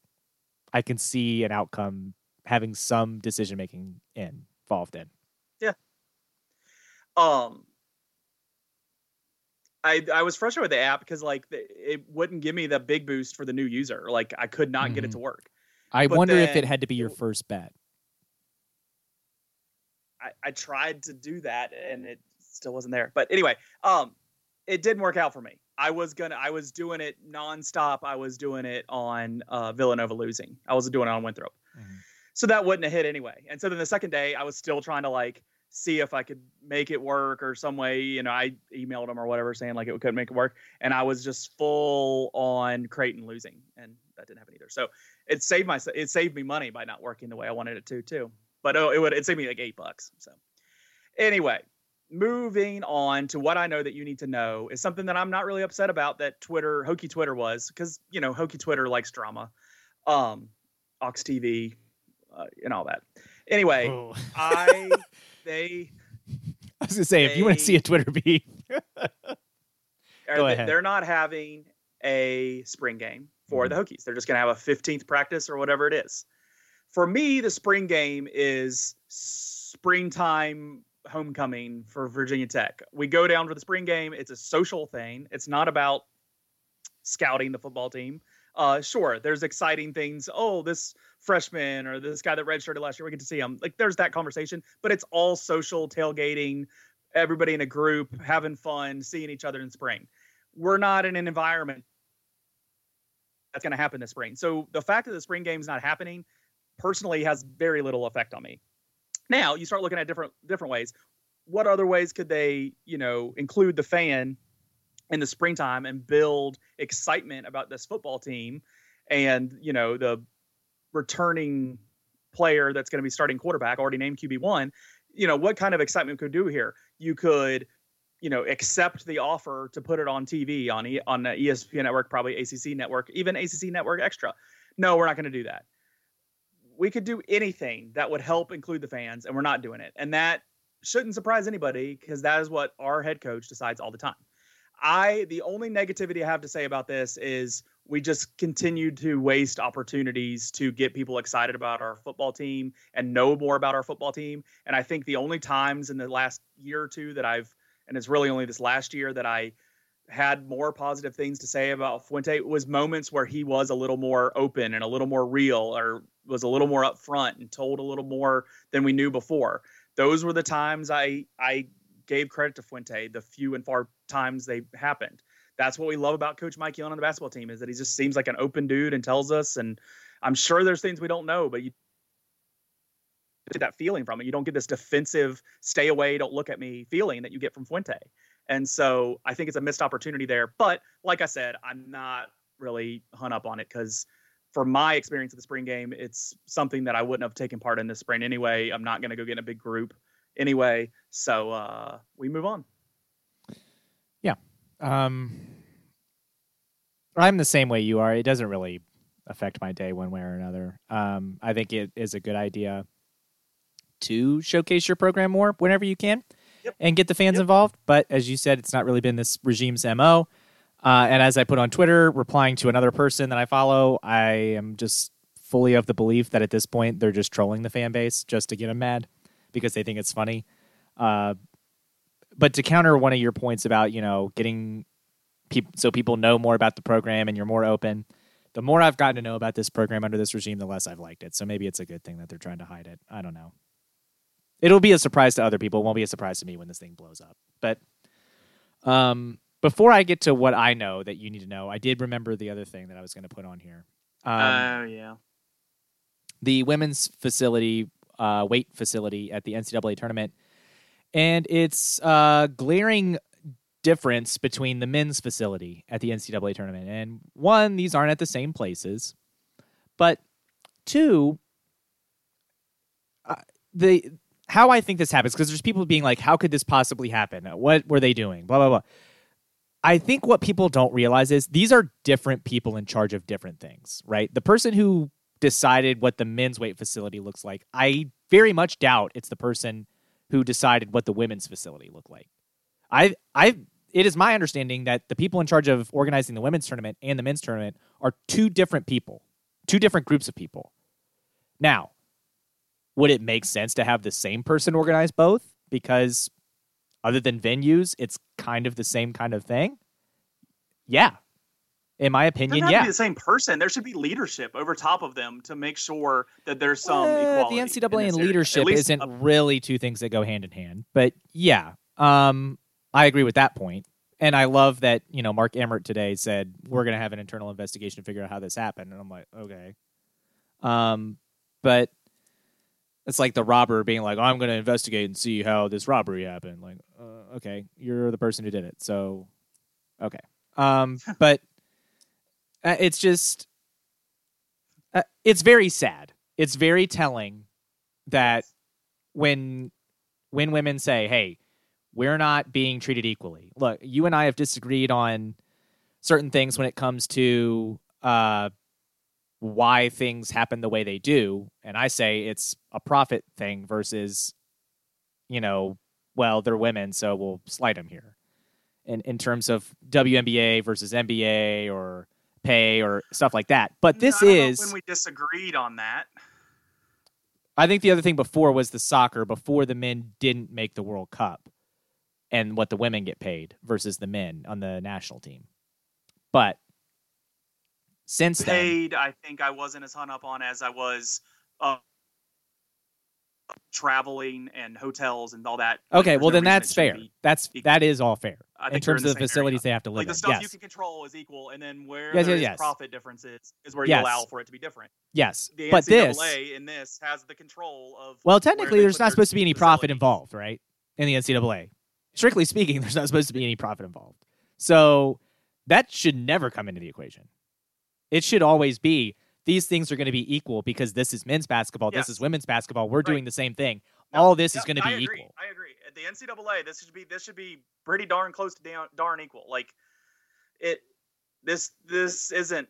I can see an outcome having some decision making involved in. Yeah. Um, I I was frustrated with the app because like it wouldn't give me the big boost for the new user. Like I could not mm-hmm. get it to mm-hmm. work. I but wonder then, if it had to be your first bet. I, I tried to do that and it still wasn't there. But anyway, um, it didn't work out for me. I was gonna I was doing it nonstop. I was doing it on uh, Villanova losing. I was doing it on Winthrop. Mm-hmm. So that wouldn't have hit anyway. And so then the second day I was still trying to like see if I could make it work or some way. You know, I emailed them or whatever saying like it couldn't make it work, and I was just full on Creighton losing, and that didn't happen either. So it saved my it saved me money by not working the way I wanted it to too. But oh, it would it saved me like eight bucks. So anyway, moving on to what I know that you need to know is something that I'm not really upset about that Twitter Hokie Twitter was because you know Hokie Twitter likes drama, um, Ox TV, uh, and all that. Anyway, oh. I (laughs) they. I was gonna say, they, if you want to see a Twitter (laughs) beef, go ahead. They're not having a spring game for mm-hmm. the Hokies. They're just gonna have a 15th practice or whatever it is. For me, the spring game is springtime homecoming for Virginia Tech. We go down for the spring game. It's a social thing. It's not about scouting the football team. Uh, sure, there's exciting things. Oh, this freshman or this guy that redshirted last year, we get to see him. Like there's that conversation, but it's all social tailgating, everybody in a group having fun, seeing each other in spring. We're not in an environment that's going to happen this spring. So the fact that the spring game's not happening personally has very little effect on me. Now you start looking at different different ways. What other ways could they, you know, include the fan in the springtime and build excitement about this football team and you know the returning player that's going to be starting quarterback already named QB1 you know what kind of excitement could do here? You could you know accept the offer to put it on TV on e- on the ESPN network probably ACC network even ACC network extra. No we're not going to do that we could do anything that would help include the fans and we're not doing it and that shouldn't surprise anybody because that is what our head coach decides all the time I the only negativity I have to say about this is we just continued to waste opportunities to get people excited about our football team and know more about our football team. And I think the only times in the last year or two that I've, and it's really only this last year that I had more positive things to say about Fuente was moments where he was a little more open and a little more real or was a little more upfront and told a little more than we knew before. Those were the times I I gave credit to Fuente, the few and far times they happened that's what we love about Coach Mike Young on the basketball team is that he just seems like an open dude and tells us. And I'm sure there's things we don't know, but you get that feeling from it. You don't get this defensive, stay away, don't look at me feeling that you get from Fuente. And so I think it's a missed opportunity there. But like I said, I'm not really hung up on it because for my experience of the spring game, it's something that I wouldn't have taken part in this spring anyway. I'm not going to go get in a big group anyway. So uh, we move on. Yeah. Um, I'm the same way you are. It doesn't really affect my day one way or another. Um, I think it is a good idea to showcase your program more whenever you can yep. and get the fans yep. involved. But as you said, it's not really been this regime's MO. Uh, and as I put on Twitter, replying to another person that I follow, I am just fully of the belief that at this point they're just trolling the fan base just to get them mad because they think it's funny. Uh, but to counter one of your points about you know getting people so people know more about the program and you're more open the more i've gotten to know about this program under this regime the less i've liked it. So maybe it's a good thing that they're trying to hide it. I don't know. It'll be a surprise to other people. It won't be a surprise to me when this thing blows up. But um before i get to what i know that you need to know i did remember the other thing that i was going to put on here oh um, uh, yeah the women's facility uh, weight facility at the ncaa tournament and it's a glaring difference between the men's facility at the NCAA tournament. And one, these aren't at the same places, but two, uh, the how I think this happens because there's people being like, "How could this possibly happen? What were they doing?" Blah blah blah. I think what people don't realize is these are different people in charge of different things, right? The person who decided what the men's weight facility looks like, I very much doubt it's the person who decided what the women's facility looked like. I I it is my understanding that the people in charge of organizing the women's tournament and the men's tournament are two different people, two different groups of people. Now, would it make sense to have the same person organize both? Because other than venues, it's kind of the same kind of thing. Yeah, in my opinion, yeah. the same person. There should be leadership over top of them to make sure that there's some uh, equality. The NCAA and leadership isn't really two things that go hand in hand. But yeah, um, I agree with that point. And I love that, you know, Mark Emmert today said, we're going to have an internal investigation to figure out how this happened. And I'm like, okay. Um, but it's like the robber being like, oh, I'm going to investigate and see how this robbery happened. Like, uh, okay, you're the person who did it. So, okay. (laughs) Um, but uh, it's just, uh, it's very sad. It's very telling that when when women say, "Hey, we're not being treated equally." Look, you and I have disagreed on certain things when it comes to uh, why things happen the way they do, and I say it's a profit thing versus, you know, well, they're women, so we'll slide them here. In in terms of WNBA versus NBA or pay or stuff like that. But this is when we disagreed on that. I think the other thing before was the soccer before the men didn't make the World Cup and what the women get paid versus the men on the national team. But since paid, then, I think I wasn't as hung up on as I was uh, traveling and hotels and all that. Okay, well no then that's fair. That's equal. that is all fair. in terms in the of the facilities area. they have to live like in. the stuff yes. you can control is equal, and then where yes, yes, yes. profit differences is where you allow for it to be different. Yes, the but NCAA this in this has the control of. Well, technically, there's not supposed to be any profit involved, right? In the NCAA, strictly speaking, (laughs) there's not supposed to be any profit involved. So that should never come into the equation. It should always be these things are going to be equal because this is men's basketball, yes. this is women's basketball. We're right. doing the same thing. No, All this no, is going to be I agree, equal. I agree. At the NCAA, this should be this should be pretty darn close to darn, darn equal. Like it, this this isn't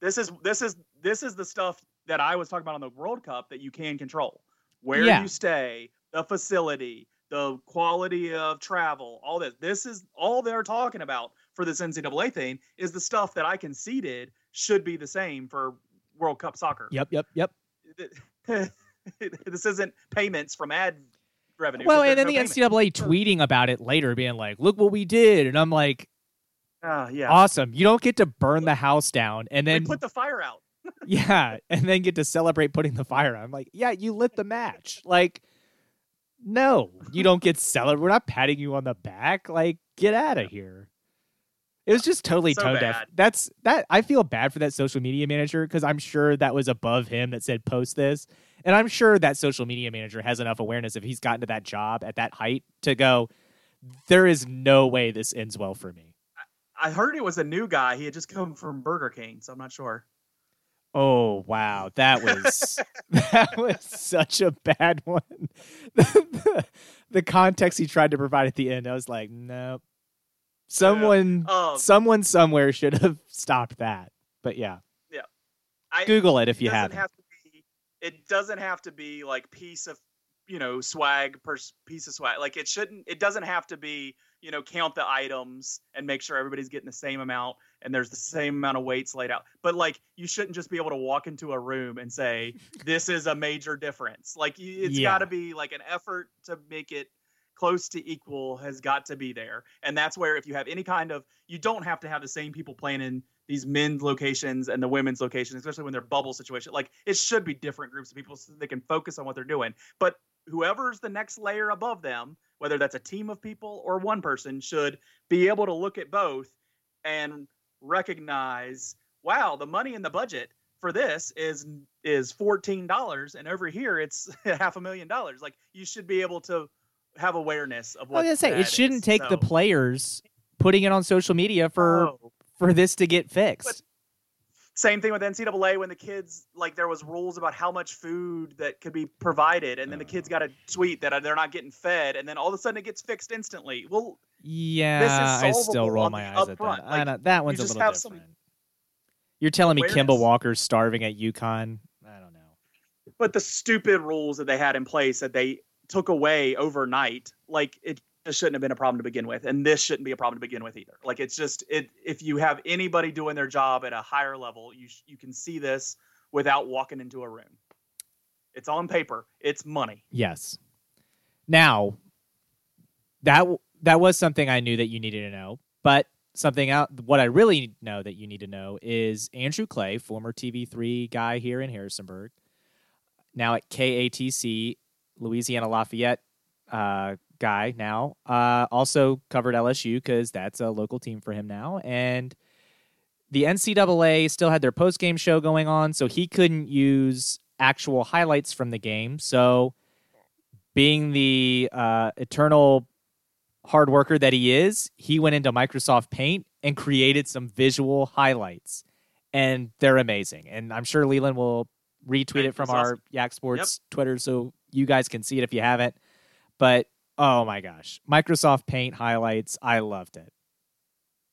this is this is this is the stuff that I was talking about on the World Cup that you can control. Where yeah. you stay, the facility, the quality of travel, all this. This is all they're talking about for this NCAA thing is the stuff that I conceded should be the same for World Cup soccer. Yep, yep, yep. (laughs) this isn't payments from ad revenue. Well, and then there's the no NCAA tweeting about it later, being like, "Look what we did," and I'm like. Uh, yeah. "Awesome! You don't get to burn the house down and then put the fire out. (laughs) yeah, and then get to celebrate putting the fire out." I'm like, "Yeah, you lit the match." Like, no, you don't get celebrate. We're not patting you on the back. Like, get out of here. It was just totally So tone deaf. That's that. I feel bad for that social media manager because I'm sure that was above him that said post this, and I'm sure that social media manager has enough awareness if he's gotten to that job at that height to go. There is no way this ends well for me. I heard it was a new guy. He had just come from Burger King, so I'm not sure. Oh wow, that was (laughs) (laughs) that was such a bad one. (laughs) the, the context he tried to provide at the end, I was like, nope. Someone, Um, someone somewhere should have (laughs) stopped that. But yeah, I, Google it if you haven't. have to be. It doesn't have to be like piece of, you know, swag per piece of swag. Like it shouldn't. It doesn't have to be. You know, count the items and make sure everybody's getting the same amount and there's the same amount of weights laid out. But like, you shouldn't just be able to walk into a room and say this is a major difference. Like, it's Yeah. got to be like an effort to make it close to equal has got to be there. And that's where if you have any kind of, you don't have to have the same people playing in these men's locations and the women's locations, especially when they're bubble situation. Like it should be different groups of people so they can focus on what they're doing. But whoever's the next layer above them, whether that's a team of people or one person, should be able to look at both and recognize, wow, the money in the budget for this is is fourteen dollars, and over here it's (laughs) half a million dollars. Like you should be able to have awareness of what. I was gonna say it shouldn't is. take the players putting it on social media for Oh. for this to get fixed. Same thing with NCAA when the kids like there was rules about how much food that could be provided, and then the kids got a tweet that uh, they're not getting fed, and then all of a sudden it gets fixed instantly. Well, yeah, I still roll my eyes at that. Like, that one's a little different. some You're telling me Kemba. Walker's starving at UConn? I don't know. but the stupid rules that they had in place that they took away overnight, like it just shouldn't have been a problem to begin with, and this shouldn't be a problem to begin with either. Like it's just it if you have anybody doing their job at a higher level, you you can see this without walking into a room. It's on paper. It's money. Yes. Now, that that was something I knew that you needed to know, but something out what I really know that you need to know is Andrew Clay, former TV3 guy here in Harrisonburg, now at KATC, Louisiana Lafayette uh, guy now, uh, also covered LSU because that's a local team for him now, and the NCAA still had their post game show going on, so he couldn't use actual highlights from the game. So, being the uh, eternal hard worker that he is, he went into Microsoft Paint and created some visual highlights, and they're amazing. And I'm sure Leland will retweet it from That's our awesome. Yak Sports Twitter so you guys can see it if you haven't. But oh my gosh, Microsoft Paint highlights, I loved it.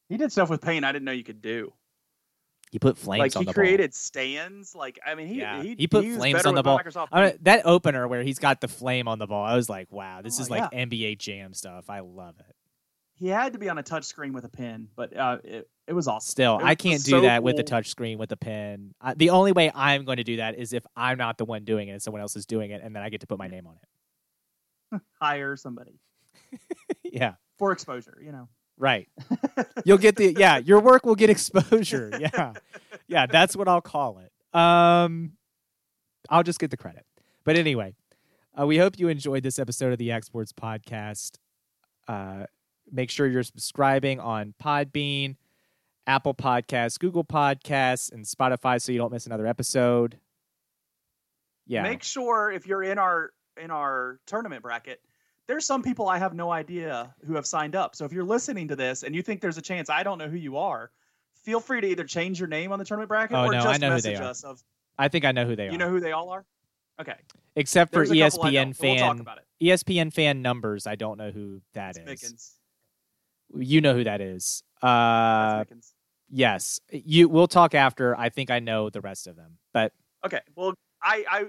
He did stuff with paint I didn't know you could do. He put flames like on he the created stands. Like I mean, he Yeah, he, he put was flames on the ball. I mean, that opener where he's got the flame on the ball, I was like, wow, this Oh, is like NBA Jam stuff. I love it. he had to be on a touch screen with a pen, but uh, it, it was awesome. Still, I can't do so that with the cool. touch screen with a pen. I, the only way I'm going to do that is if I'm not the one doing it and someone else is doing it, and then I get to put my name on it. (laughs) Hire somebody (laughs) yeah, for exposure. You know. right. (laughs) You'll get the yeah. Your work will get exposure. Yeah, yeah. That's what I'll call it. Um, I'll just get the credit. But anyway, uh, we hope you enjoyed this episode of the Yak Sports Podcast. Uh, make sure you're subscribing on Podbean, Apple Podcasts, Google Podcasts, and Spotify so you don't miss another episode. Yeah. Make sure if you're in our in our tournament bracket, there's some people I have no idea who have signed up. So if you're listening to this and you think there's a chance I don't know who you are, feel free to either change your name on the tournament bracket Oh, or no, just message us of I think I know who they are. you know who they all are. Okay, Except for there's a I ESPN so We'll talk about it. ESPN fan numbers, I don't know who that is. Mickens. You know who that is. Uh. Yes. You we'll talk after. I think I know the rest of them. But Okay. Well, I, I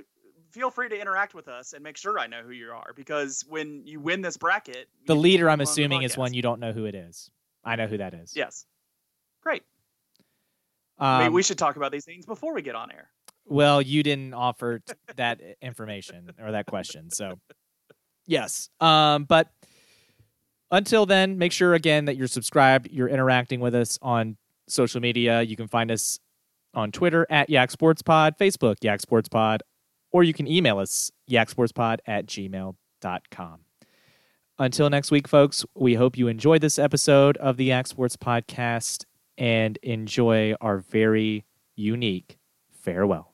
feel free to interact with us and make sure I know who you are because when you win this bracket, the leader I'm assuming is one you don't know who it is. I know who that is. Yes. Great. Maybe Um, we should talk about these things before we get on air. well, you didn't offer t- that information or that question, so yes. Um, but until then, make sure again that you're subscribed. You're interacting with us on social media. You can find us on Twitter at Yak Sports Pod, Facebook Yak Sports Pod, or you can email us yaksportspod at gmail.com. Until next week, folks, we hope you enjoyed this episode of the Yak Sports Podcast and enjoy our very unique farewell.